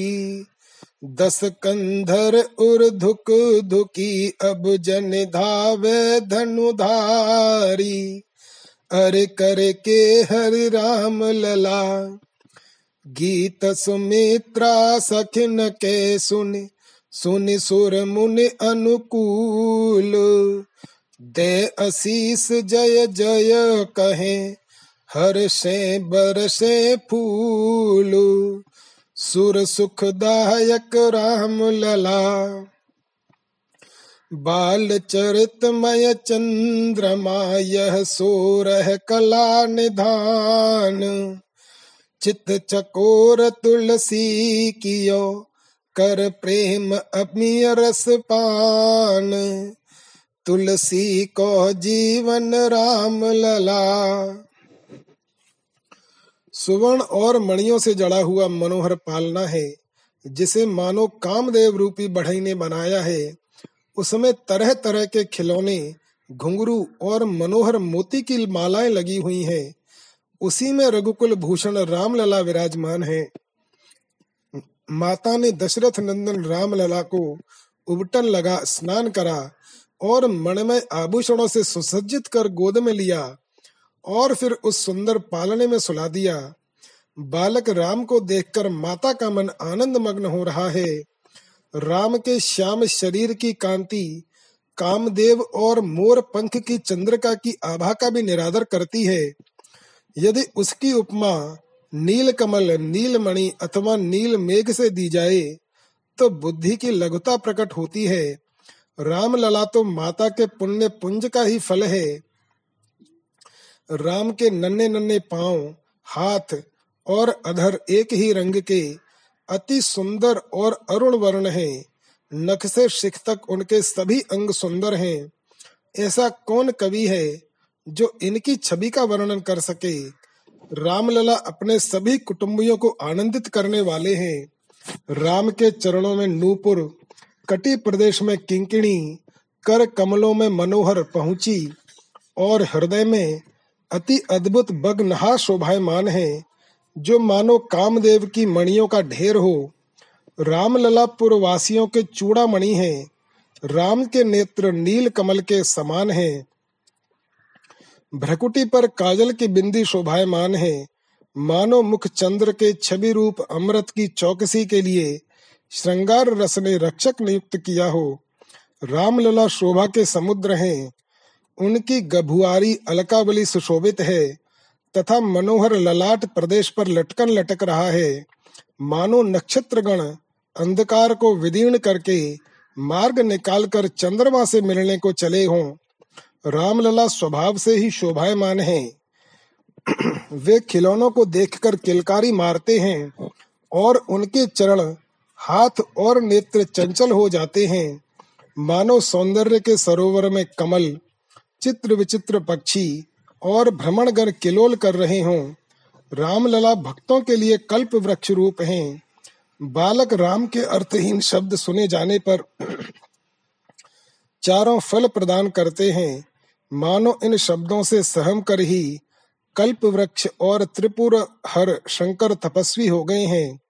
दस कंधर उर धुक धुकी, अब जन धावे धनुधारी। अरे कर के हर राम लला, गीत सुमित्रा सखिन के सुन। सुन सुर मुनि अनुकूल, दे असीस जय जय कहे, हर से बरसे फूल। सुर सुखदायक राम लला। बाल चरितमय चंद्रमा यह सोरह कला निधान। चित चकोर तुलसी कियो, कर प्रेम अमीय रस पान। तुलसी को जीवन राम लला। सुवर्ण और मणियों से जड़ा हुआ मनोहर पालना है, जिसे मानो कामदेव रूपी बढ़ई ने बनाया है। उसमें तरह तरह के खिलौने, घुंघरू और मनोहर मोती की मालाएँ लगी हुई हैं। उसी में रघुकुल भूषण रामलला विराजमान है। माता ने दशरथ नंदन रामलला को उबटन लगा, स्नान करा और मणिमय आभूषणों से सुसज्जित कर गोद में लिया। और फिर उस सुंदर पालने में सुला दिया। बालक राम को देखकर माता का मन आनंद मग्न हो रहा है। राम के श्याम शरीर की कांति, कामदेव और मोर पंख की चंद्रिका की आभा का भी निरादर करती है। यदि उसकी उपमा नील कमल नील मणि अथवा नील मेघ से दी जाए तो बुद्धि की लघुता प्रकट होती है। राम लला तो माता के पुण्य पुंज का ही फल है। राम के नन्हे नन्हे पाँव, हाथ और अधर एक ही रंग के अति सुंदर और अरुण वर्ण है। नख से शिख तक उनके सभी अंग सुंदर हैं। ऐसा कौन कवि है जो इनकी छवि का वर्णन कर सके? रामलला अपने सभी कुटुंबियों को आनंदित करने वाले हैं। राम के चरणों में नूपुर, कटी प्रदेश में किंकिणी, कर कमलों में मनोहर पहुँची, और हृदय में अति अद्भुत बग बगनहा शोभायमान है, जो मानो कामदेव की मणियों का ढेर हो। रामललापुर वासियों के चूड़ामणि हैं। राम के नेत्र नील कमल के समान हैं। भ्रकुटी पर काजल की बिंदी शोभायमान है। मानो मुख चंद्र के छवि रूप अमृत की चौकसी के लिए श्रृंगार रस ने रक्षक नियुक्त किया हो। रामलला शोभा के समुद्र हैं। उनकी गभुआरी अलकावली सुशोभित है, तथा मनोहर ललाट प्रदेश पर लटकन लटक रहा है। मानो नक्षत्र गण अंधकार को विदीर्ण करके मार्ग निकालकर चंद्रमा से मिलने को चले हों, रामलला स्वभाव से ही शोभायमान हैं। वे खिलौनों को देखकर किलकारी मारते हैं, और उनके चरण हाथ और नेत्र चंचल हो जाते हैं। मानो सौंदर्य के सरोवर में कमल चित्र विचित्र पक्षी और भ्रमणगण किलोल कर रहे हों। रामलला भक्तों के लिए कल्प वृक्ष रूप हैं। बालक राम के अर्थहीन शब्द सुने जाने पर चारों फल प्रदान करते हैं। मानो इन शब्दों से सहम कर ही कल्प वृक्ष और त्रिपुर हर शंकर तपस्वी हो गए हैं।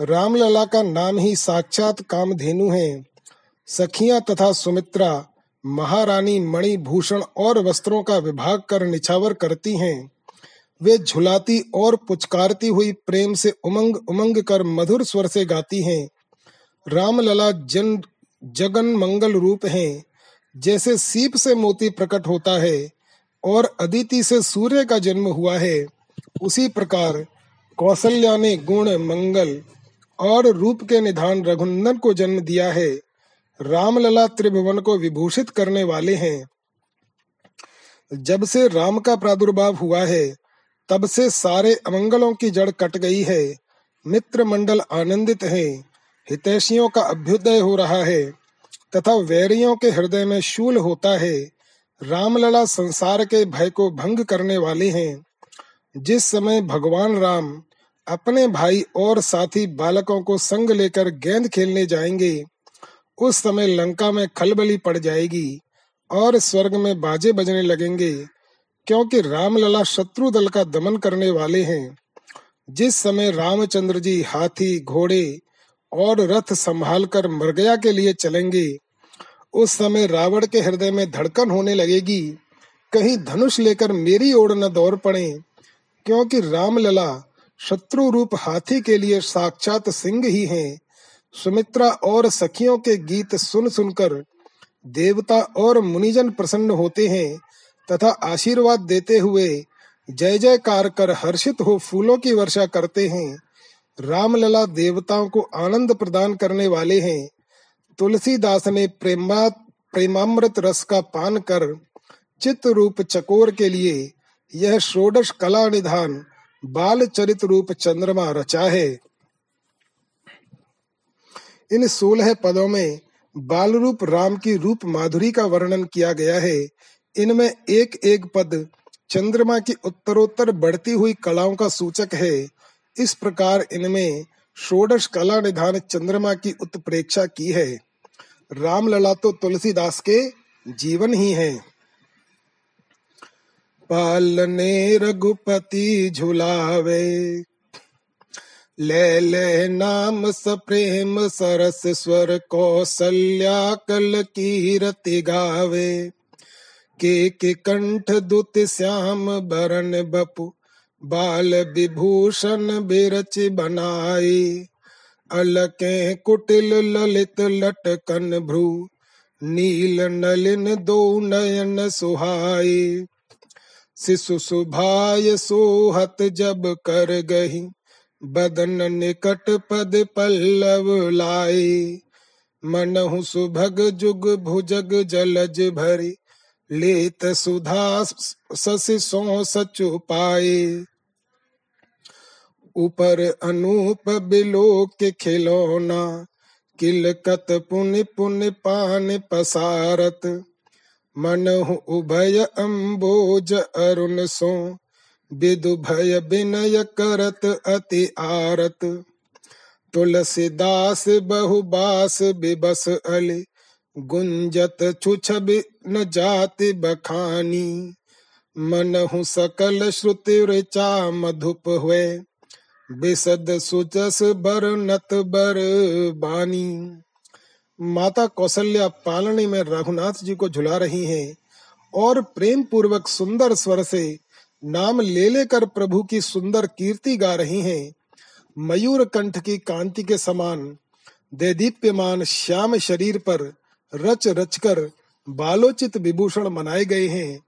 रामलला का नाम ही साक्षात कामधेनु है। सखियाँ तथा सुमित्रा महारानी मणि भूषण और वस्त्रों का विभाग कर निछावर करती हैं। वे झुलाती और पुचकारती हुई प्रेम से उमंग उमंग कर मधुर स्वर से गाती हैं। रामलला जन जगन मंगल रूप हैं। जैसे सीप से मोती प्रकट होता है और अदिति से सूर्य का जन्म हुआ है। उसी प्रकार कौशल्या ने गुण, मंगल और रूप के निधान रघुनंदन को जन्म दिया है। रामलला त्रिभुवन को विभूषित करने वाले हैं। जब से राम का प्रादुर्भाव हुआ है, तब से सारे अमंगलों की जड़ कट गई है। मित्र मंडल आनंदित है। हितैषियों का अभ्युदय हो रहा है, तथा वैरियों के हृदय में शूल होता है। रामलला संसार के भय को भंग करने वाले हैं। जिस समय भगवान राम अपने भाई और साथी बालकों को संग लेकर गेंद खेलने जाएँगे उस समय लंका में खलबली पड़ जाएगी और स्वर्ग में बाजे बजने लगेंगे, क्योंकि रामलला शत्रु दल का दमन करने वाले हैं। जिस समय रामचंद्र जी हाथी, घोड़े और रथ संभाल कर मरगया के लिए चलेंगे, उस समय रावण के हृदय में धड़कन होने लगेगी। कहीं धनुष लेकर मेरी ओर न दौड़ पड़े, क्योंकि रामलला शत्रु रूप हाथी के लिए साक्षात सिंह ही हैं। सुमित्रा और सखियों के गीत सुन सुनकर देवता और मुनिजन प्रसन्न होते हैं तथा आशीर्वाद देते हुए जय जयकार कर हर्षित हो फूलों की वर्षा करते हैं। रामलला देवताओं को आनंद प्रदान करने वाले हैं। तुलसीदास ने प्रेमा, प्रेमामृत रस का पान कर चित्त रूप चकोर के लिए यह षोडश कला निधान बाल चरित रूप चंद्रमा रचा है। इन सोलह पदों में बाल रूप राम की रूप माधुरी का वर्णन किया गया है। इनमें एक एक पद चंद्रमा की उत्तरोत्तर बढ़ती हुई कलाओं का सूचक है। इस प्रकार इनमें षोडश कला निधान चंद्रमा की उत्प्रेक्षा की है। रामलला तो तुलसीदास के जीवन ही है। पालने रघुपति झुलावे ले ले नाम सप्रेम सरस स्वर कौशल्या कल कीरति गावे। के के कंठ दुत श्याम बरन बपु, बाल विभूषण बिरच बनाई। अलके कुटिल ललित लटकन भ्रू, नील नलिन दो नयन सुहाई। शिशु सुभाय सोहत जब कर गही बदन निकट पद पल्लव लाई मनहु सुभग जुग भुजग जलज भरी, लेत सुधा ससि सो सचु पाए। ऊपर अनूप बिलो के खिलौना, किलकत पुनि पुनि पान पसारत मन उभय अम्बोज अरुण सो विदु भय विनय करत अति आरत। तुलसीदास बहु बास बिबस अली, गुंजत छुछब न जाति बखानी। मनहु सकल श्रुति ऋचा मधुप हुए, बिसद सुजस बर नत बर बानी। माता कौशल्या पालनी में रघुनाथ जी को झुला रही हैं और प्रेम पूर्वक सुंदर स्वर से नाम ले लेकर प्रभु की सुंदर कीर्ति गा रही हैं। मयूर कंठ की कांति के समान, देदीप्यमान श्याम शरीर पर रच रचकर बालोचित विभूषण मनाए गए हैं।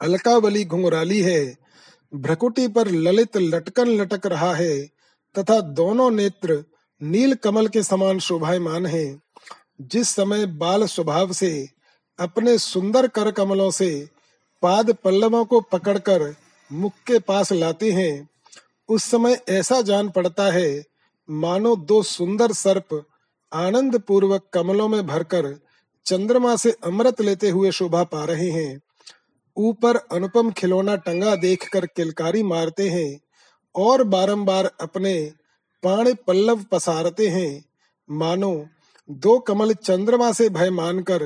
अलकावली घुंघराली है, भ्रकुटी पर ललित लटकन लटक रहा है, तथा दोनों नेत्र नील कमल के समान शोभायमान है। जिस समय बाल स्वभाव से, अपने सुंदर कर कमलों से पाद पल्लवों को पकड़कर मुख के पास लाते हैं। उस समय ऐसा जान पड़ता है, मानो दो सुंदर सर्प आनंद पूर्वक कमलों में भरकर चंद्रमा से अमृत लेते हुए शोभा पा रहे हैं। ऊपर अनुपम खिलौना टंगा देखकर किलकारी मारते हैं और बारंबार अपने पाण पल्लव पसारते हैं। मानो दो कमल चंद्रमा से भय मानकर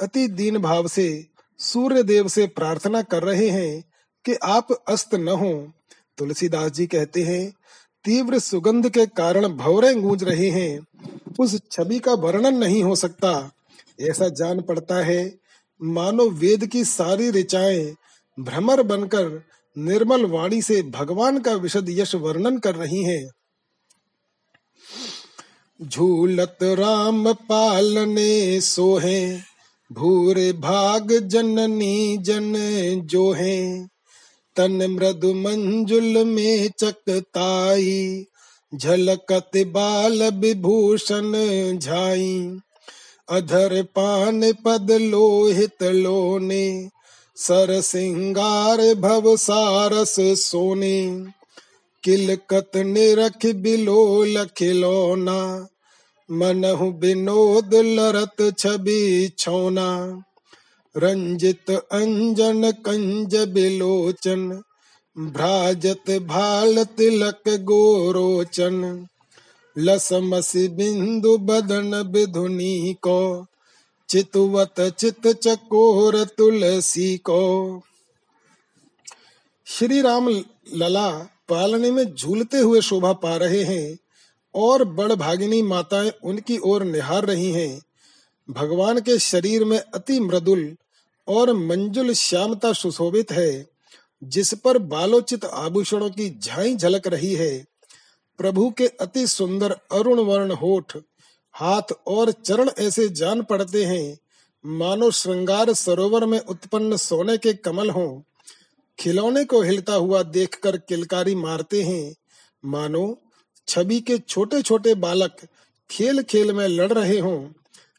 अति दीन भाव से सूर्य देव से प्रार्थना कर रहे हैं कि आप अस्त न हो। तुलसीदास जी कहते हैं, तीव्र सुगंध के कारण भवरे गूंज रहे हैं। उस छवि का वर्णन नहीं हो सकता। ऐसा जान पड़ता है, मानो वेद की सारी ऋचाएँ भ्रमर बनकर निर्मल वाणी से भगवान का विशद यश वर्णन कर रही हैं। झूलत राम पालने सोहे भूरे भाग जननी जन जो है तन मृदु मंजुल में चकताई झलकत बाल विभूषण झाई। अधर पान पद लोहित लोने, सर सिंगार भव सारस सोने। किलकत निरख बिलोल खिलौना मनहु विनोद लरत छवि छौना। रंजित अंजन कंज बिलोचन। भ्राजत भाल तिलक गोरोचन। लसमसि बिंदु बदन बिधुनी को। चितवत चित चकोर तुलसी को। श्री राम लला पालने में झूलते हुए शोभा पा रहे हैं। और बड़ भागिनी माताएँ उनकी ओर निहार रही हैं। भगवान के शरीर में अति मृदुल और मंजुल श्यामता सुशोभित है, जिस पर बालोचित आभूषणों की झाई झलक रही है। प्रभु के अति सुंदर अरुण वर्ण होठ, हाथ और चरण ऐसे जान पड़ते हैं। मानो श्रृंगार सरोवर में उत्पन्न सोने के कमल हो। खिलौने को हिलता हुआ देखकर किलकारी मारते हैं। मानो छवि के छोटे छोटे बालक खेल खेल में लड़ रहे हों।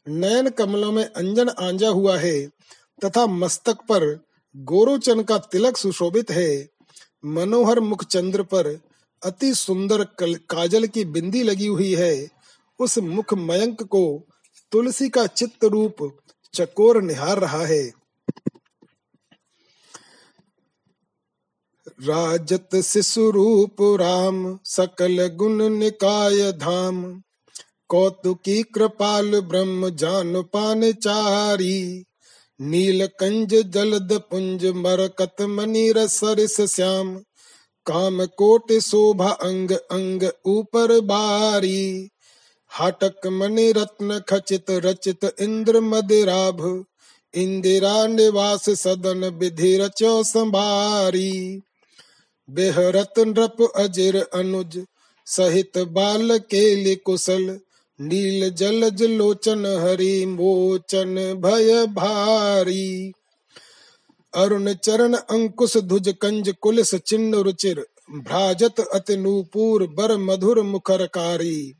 नयन कमलों में अंजन आंजा हुआ है तथा मस्तक पर गोरोचन का तिलक सुशोभित है। मनोहर मुख चंद्र पर अति सुंदर काजल की बिंदी लगी हुई है। उस मुख मयंक को तुलसी का चित्त रूप चकोर निहार रहा है। राजत शिशु रूप राम, सकल गुण निकाय धाम। कौतुकी कृपाल ब्रह्म जान पान चारी। नील कंज जलद पुंज मरकत मनीर सरिस श्याम। काम कोट शोभा अंग अंग ऊपर बारी। हाटक मणि रत्न खचित रचित इंद्र मदिराभ। इंदिरा निवास सदन विधि रचो संभारी। बेहरत नृप अजिर अनुज, सहित बाल के लिए कुशल, नील जलज लोचन हरि मोचन भय भारी। अरुण चरण अंकुश ध्वज कंज कुलिस चिन्ह रुचिर भ्राजत अति नूपुर बर मधुर मुखरकारी।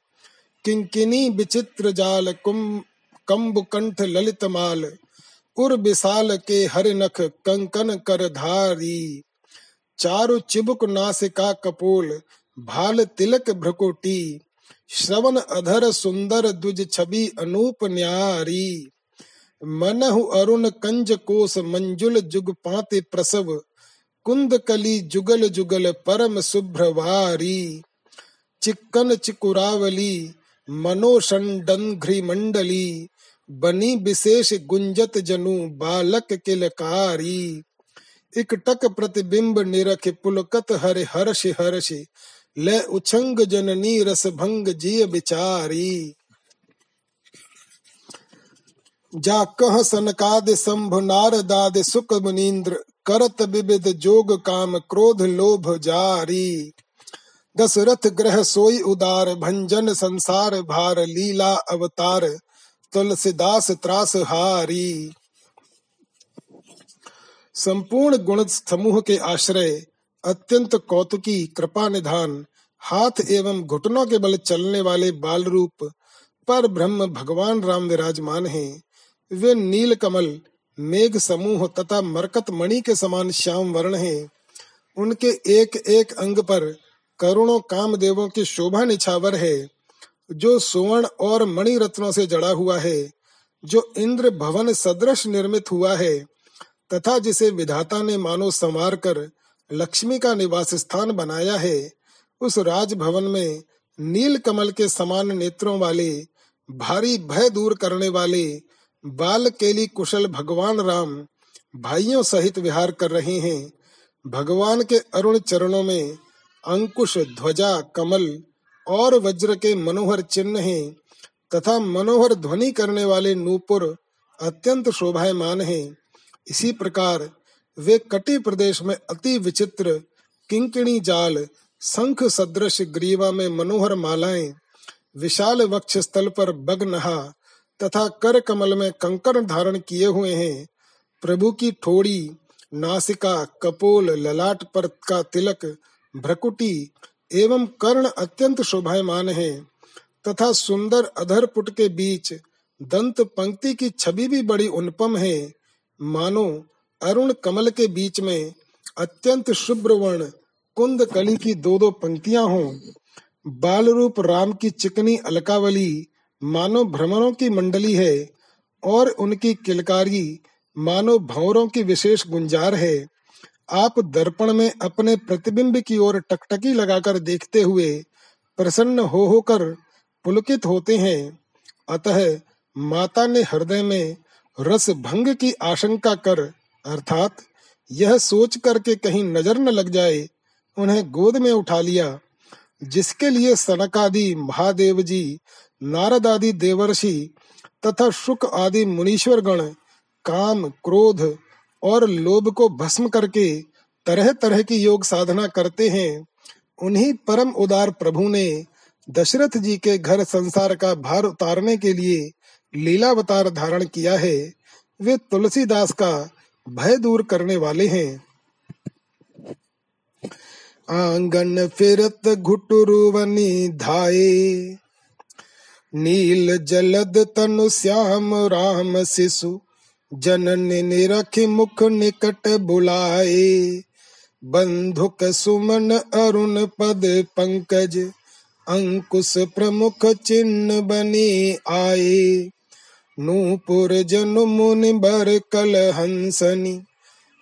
किंकिनी विचित्र जाल कुम कम्ब कंठ ललित माल, उर विशाल के हर नख कंकन कर धारी। चारु चिबुक नासिका कपोल, भाल तिलक भ्रकुटी, श्रवण अधर सुंदर द्विज छवि अनूप न्यारी। मनहु अरुण कंज कोस मंजुल जुग पाते प्रसव, कुंद कली जुगल जुगल परम शुभ्रवारी चिक्कन चिकुरावली मनोषंडघ्रि मंडली बनी विशेष गुंजत जनु बालक किलकारी। इकटक प्रतिबिंब निरख पुलकत हर हर्ष हर्ष ले उछंग जननी रस भंग जिय बिचारी। जा कह सनकाद संभ नारदाद सुख मुनीन्द्र करत विविध जोग काम क्रोध लोभ जारी। दशरथ ग्रह सोई उदार, भंजन संसार भार लीला अवतार, तुलसीदास त्रास हारी संपूर्ण गुण समूह के आश्रय, अत्यंत कौतुकी, कृपा निधान, हाथ एवं घुटनों के बल चलने वाले बाल रूप पर ब्रह्म भगवान राम विराजमान हैं। वे नील कमल मेघ समूह तथा मरकत मणि के समान श्याम वर्ण हैं। उनके एक एक अंग पर करुणों काम देवों की शोभा निछावर है, जो सुवर्ण और मणि रत्नों से जड़ा हुआ है, जो इंद्र भवन सदृश निर्मित हुआ है। तथा जिसे विधाता ने मानो संवार कर लक्ष्मी का निवास स्थान बनाया है, उस राजभवन में नील कमल के समान नेत्रों वाले, भारी भय दूर करने वाले बाल केली कुशल भगवान राम भाइयों सहित विहार कर रहे हैं। भगवान के अरुण चरणों में अंकुश, ध्वजा, कमल और वज्र के मनोहर चिन्ह हैं तथा मनोहर ध्वनि करने वाले नूपुर अत्यंत शोभायमान हैं। इसी प्रकार वे कटी प्रदेश में अति विचित्र किंकिणी जाल, शंख सदृश ग्रीवा में मनोहर मालाएँ, विशाल वक्ष स्थल पर बग नहा तथा कर कमल में कंकर धारण किए हुए हैं। प्रभु की ठोड़ी, नासिका, कपोल, ललाट पर का तिलक, भ्रकुटी एवं कर्ण अत्यंत शोभायमान है तथा सुंदर अधर पुट के बीच दंत पंक्ति की छवि भी बड़ी अनुपम है। मानो अरुण कमल के बीच में अत्यंत शुभ्र वर्ण कुंद कली की दो दो पंक्तियाँ हों। बाल रूप राम की चिकनी अलकावली मानो भ्रमरों की मंडली है और उनकी किलकारी मानो भंवरों की विशेष गुंजार है। आप दर्पण में अपने प्रतिबिंब की ओर टकटकी लगाकर देखते हुए प्रसन्न हो होकर पुलकित होते हैं। अतः माता ने हृदय में रस भंग की आशंका कर, अर्थात यह सोच कर के कहीं नज़र न लग जाए, उन्हें गोद में उठा लिया। जिसके लिए सनकादि महादेव जी नारद आदि देवर्षि तथा शुक आदि मुनीश्वर गण काम, क्रोध और लोभ को भस्म करके तरह तरह की योग साधना करते हैं, उन्हीं परम उदार प्रभु ने दशरथ जी के घर संसार का भार उतारने के लिए लीलावतार धारण किया है, वे तुलसीदास का भय दूर करने वाले हैं। आँगन फिरत घुटुरुवनी धाये, नील जलद तनु श्याम राम शिशु, जनन निरख मुख निकट बुलाए। बंधुक सुमन अरुण पद पंकज, अंकुश प्रमुख चिन्ह बने आए। नूपुर जन मुनि बर कल हंसनी,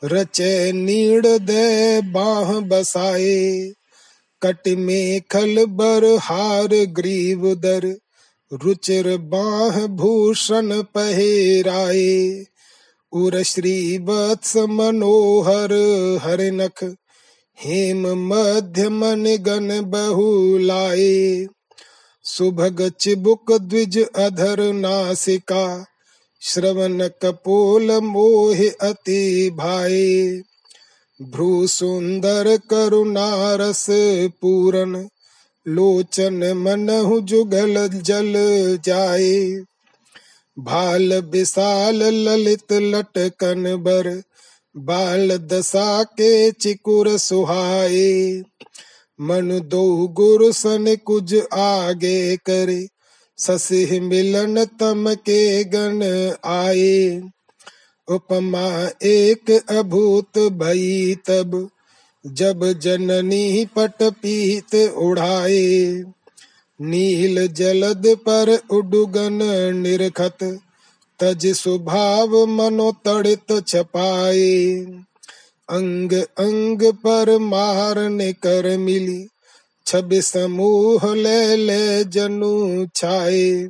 रचे नीड़ दे बाह बसाए। कट में खल बर हार ग्रीव दर, रुचिर बाह भूषण पहेराए। उर श्री वत्स मनोहर हर नख हेम मध्य मन गण बहुलाए सुभग चिबुक द्विज अधर नासिका श्रवण कपोल मोह अति भाई भ्रू सुंदर करुणारस पूरन, लोचन मनहु जुगल जल जाए। भाल विशाल ललित लटकन बर, बाल दशा के चिकुर सुहाए। मन दो गुरु सन कुछ आगे करे। ससिह मिलन तम के गण आए। उपमा एक अभूत भई तब, जब जननी पट पीत उड़ाए। नील जलद पर उडुगन निरखत, तज स्वभाव मनो तड़ित छपाए। अंग अंग पर मारने कर मिली। छब समूह ले ले जनु छाए।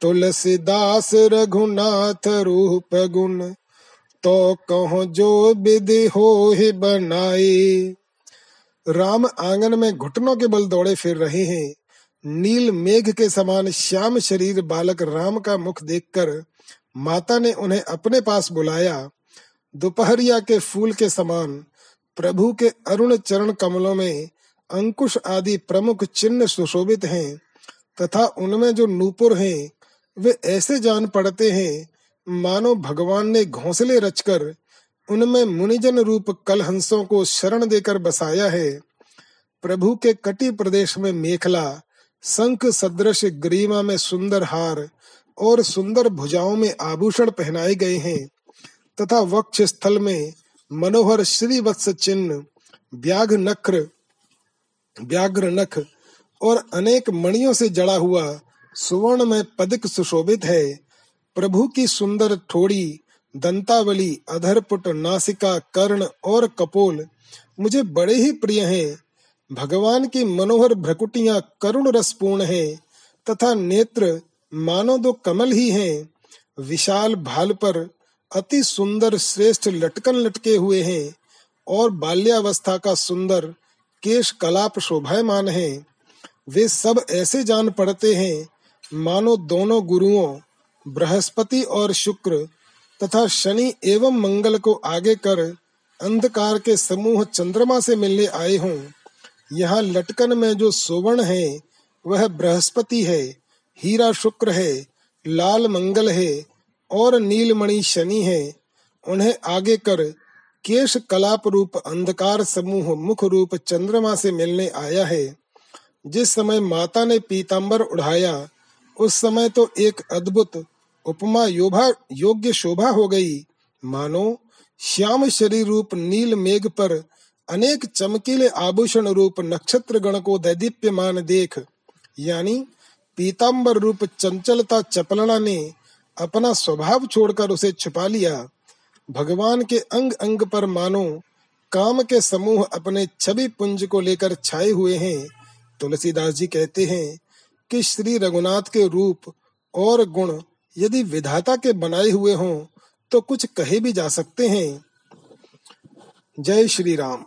तुलसीदास रघुनाथ रूप गुण तो कहो जो विधि हो ही बनाए। राम आँगन में घुटनों के बल दौड़े फिर रहे हैं। नील मेघ के समान श्याम शरीर बालक राम का मुख देखकर माता ने उन्हें अपने पास बुलाया। दोपहरिया के फूल के समान, प्रभु के अरुण चरण कमलों में अंकुश आदि प्रमुख चिन्ह सुशोभित हैं, तथा उनमें जो नूपुर हैं, वे ऐसे जान पड़ते हैं, मानो भगवान ने घोंसले रचकर उनमें मुनिजन रूप कलहंसों को शरण देकर बसाया है। प्रभु के कटी प्रदेश में मेखला संख सदृश ग्रीमा में सुंदर हार और सुंदर भुजाओं में आभूषण पहनाए गए हैं। तथा वक्ष स्थल में मनोहर श्री वत्स चिन्ह व्याघ्र नख्र व्याघ्र नख और अनेक मणियों से जड़ा हुआ सुवर्ण में पदक सुशोभित है। प्रभु की सुंदर ठोड़ी, दंतावली, अधरपुट, नासिका, कर्ण और कपोल मुझे बड़े ही प्रिय हैं। भगवान की मनोहर भ्रकुटियाँ करुण रसपूर्ण हैं तथा नेत्र मानो दो कमल ही हैं। विशाल भाल पर अति सुंदर श्रेष्ठ लटकन लटके हुए हैं और बाल्यावस्था का सुंदर केश कलाप शोभायमान है। वे सब ऐसे जान पड़ते हैं, मानो दोनों गुरुओं, बृहस्पति और शुक्र, तथा शनि एवं मंगल को आगे कर अंधकार के समूह चंद्रमा से मिलने आए हों। यहाँ लटकन में जो सुवर्ण है, वह बृहस्पति है, हीरा शुक्र है, लाल मंगल है और नीलमणि शनि है, उन्हें आगे कर केश कलाप रूप अंधकार समूह मुख रूप चंद्रमा से मिलने आया है। जिस समय माता ने पीताम्बर उड़ाया उस समय तो एक अद्भुत उपमा योभा, योग्य शोभा हो गई। मानो, श्याम शरीर रूप नील मेघ पर अनेक चमकीले आभूषण रूप नक्षत्र गण को दैदीप्यमान देख, यानी पीताम्बर रूप चंचलता चपलना ने अपना स्वभाव छोड़कर उसे छुपा लिया। भगवान के अंग अंग पर मानो, काम के समूह अपने छवि पुंज को लेकर छाए हुए हैं। तुलसीदास जी कहते हैं कि श्री रघुनाथ के रूप और गुण यदि विधाता के बनाए हुए हों तो कुछ कहे भी जा सकते हैं। जय श्री राम।